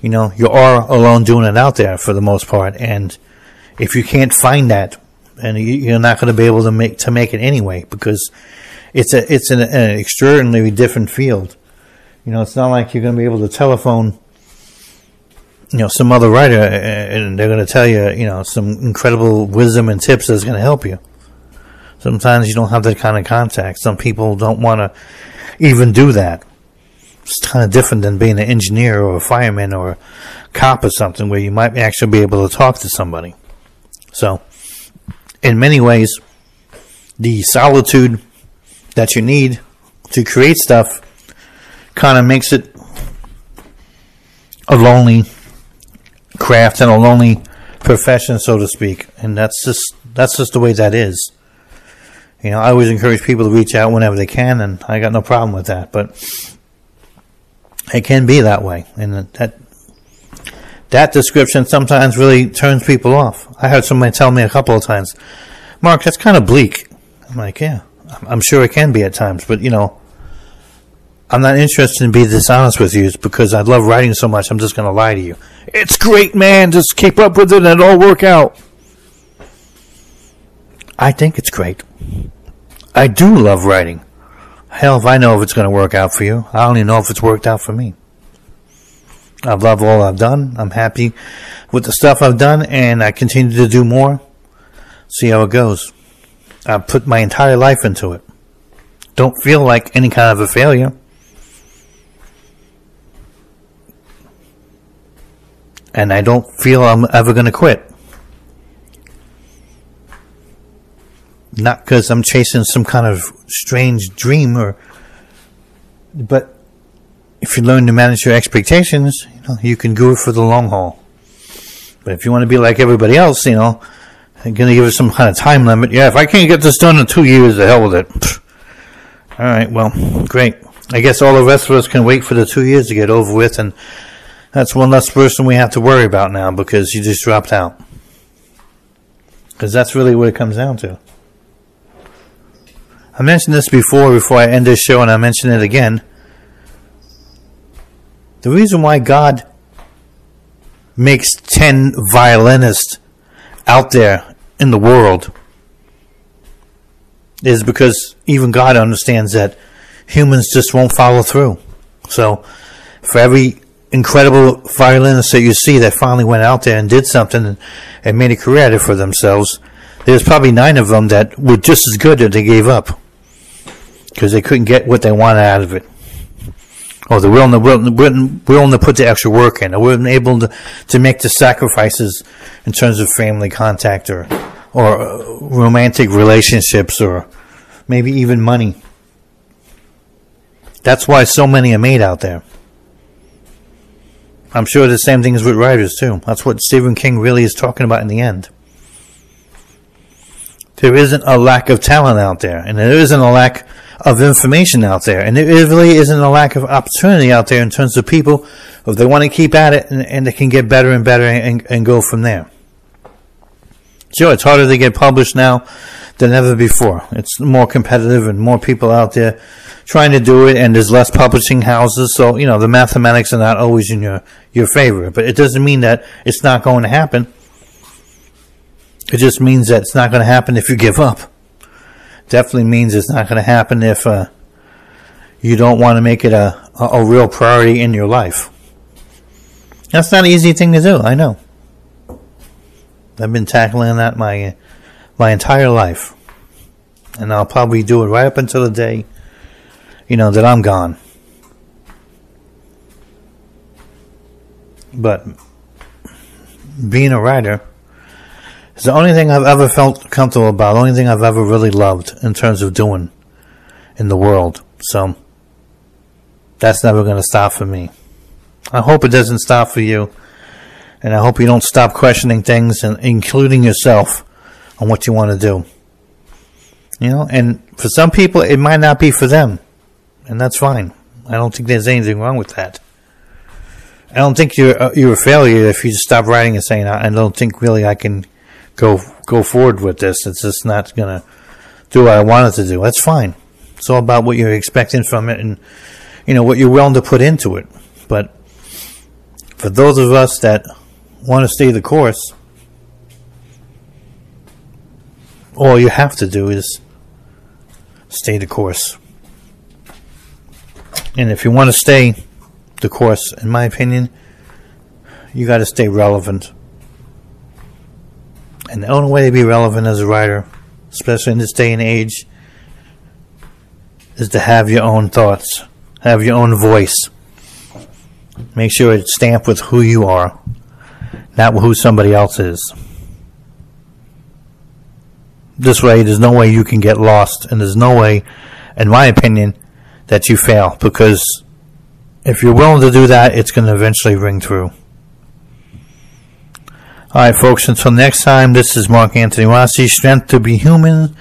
B: you know, you are alone doing it out there for the most part, and if you can't find that, and you're not going to be able to make to make it anyway because it's a it's an, an extraordinarily different field. You know, it's not like you're going to be able to telephone you know some other writer eh, eh, and they're going to tell you you know some incredible wisdom and tips that's going to help you Sometimes you don't have that kind of contact. Some people don't want to even do that. It's kind of different than being an engineer or a fireman or a cop or something where you might actually be able to talk to somebody. So, in many ways, the solitude that you need to create stuff kind of makes it a lonely craft and a lonely profession, so to speak. And that's just that's just the way that is you know, I always encourage people to reach out whenever they can, and I got no problem with that. But it can be that way, and that that description sometimes really turns people off. I heard somebody tell me a couple of times, "Mark, that's kind of bleak." I'm like, yeah, I'm sure it can be at times, but you know, I'm not interested in being dishonest with you because I love writing so much. I'm just going to lie to you. It's great, man. Just keep up with it and it'll all work out. I think it's great. I do love writing. Hell, if I know if it's going to work out for you, I don't even know if it's worked out for me. I love all I've done. I'm happy with the stuff I've done, and I continue to do more. See how it goes. I put my entire life into it. Don't feel like any kind of a failure. And I don't feel I'm ever going to quit. Not because I'm chasing some kind of strange dream or, but if you learn to manage your expectations, you know, you can go for the long haul. But if you want to be like everybody else, you know, I'm going to give it some kind of time limit. Yeah, if I can't get this done in two years, the hell with it. All right, well, great. I guess all the rest of us can wait for the two years to get over with, and that's one less person we have to worry about now because you just dropped out. Because that's really what it comes down to. I mentioned this before, before I end this show, and I mention it again. The reason why God makes 10 violinists out there in the world is because even God understands that humans just won't follow through. So, for every incredible violinists that you see that finally went out there and did something and, and made a career out of it for themselves, there's probably nine of them that were just as good that they gave up because they couldn't get what they wanted out of it. Or willing to, willing, willing to put the extra work in. They weren't able to, to make the sacrifices in terms of family contact or, or uh, romantic relationships or maybe even money. That's why so many are made out there. I'm sure the same thing is with writers too. That's what Stephen King really is talking about in the end. There isn't a lack of talent out there, and there isn't a lack of information out there, and there really isn't a lack of opportunity out there in terms of people if they want to keep at it and, and they can get better and better and, and go from there. Sure, it's harder to get published now than ever before. It's more competitive and more people out there trying to do it, and there's less publishing houses. So you know the mathematics are not always in your your favor, but it doesn't mean that it's not going to happen. It just means that it's not going to happen if you give up. Definitely means it's not going to happen if uh, you don't want to make it a, a, a real priority in your life. That's not an easy thing to do. I know. I've been tackling that my my entire life, and I'll probably do it right up until the day, you know, that I'm gone. But being a writer is the only thing I've ever felt comfortable about, the only thing I've ever really loved in terms of doing in the world. So that's never going to stop for me. I hope it doesn't stop for you. And I hope you don't stop questioning things, and including yourself, on what you want to do. You know, and for some people, it might not be for them, and that's fine. I don't think there's anything wrong with that. I don't think you're uh, you're a failure if you just stop writing and saying, "I don't think really I can go go forward with this. It's just not going to do what I wanted to do. That's fine. It's all about what you're expecting from it and you know what you're willing to put into it. But for those of us that want to stay the course, all you have to do is stay the course. And if you want to stay the course, in my opinion, you got to stay relevant. And the only way to be relevant as a writer, especially in this day and age, is to have your own thoughts, have your own voice. Make sure it's stamped with who you are, not who somebody else is. This way, there's no way you can get lost, and there's no way, in my opinion, that you fail, because if you're willing to do that, it's going to eventually ring through. All right, folks, until next time, this is Mark Antony Rossi, Strength to be Human,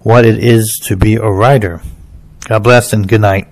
B: What It Is to Be a Writer. God bless and good night.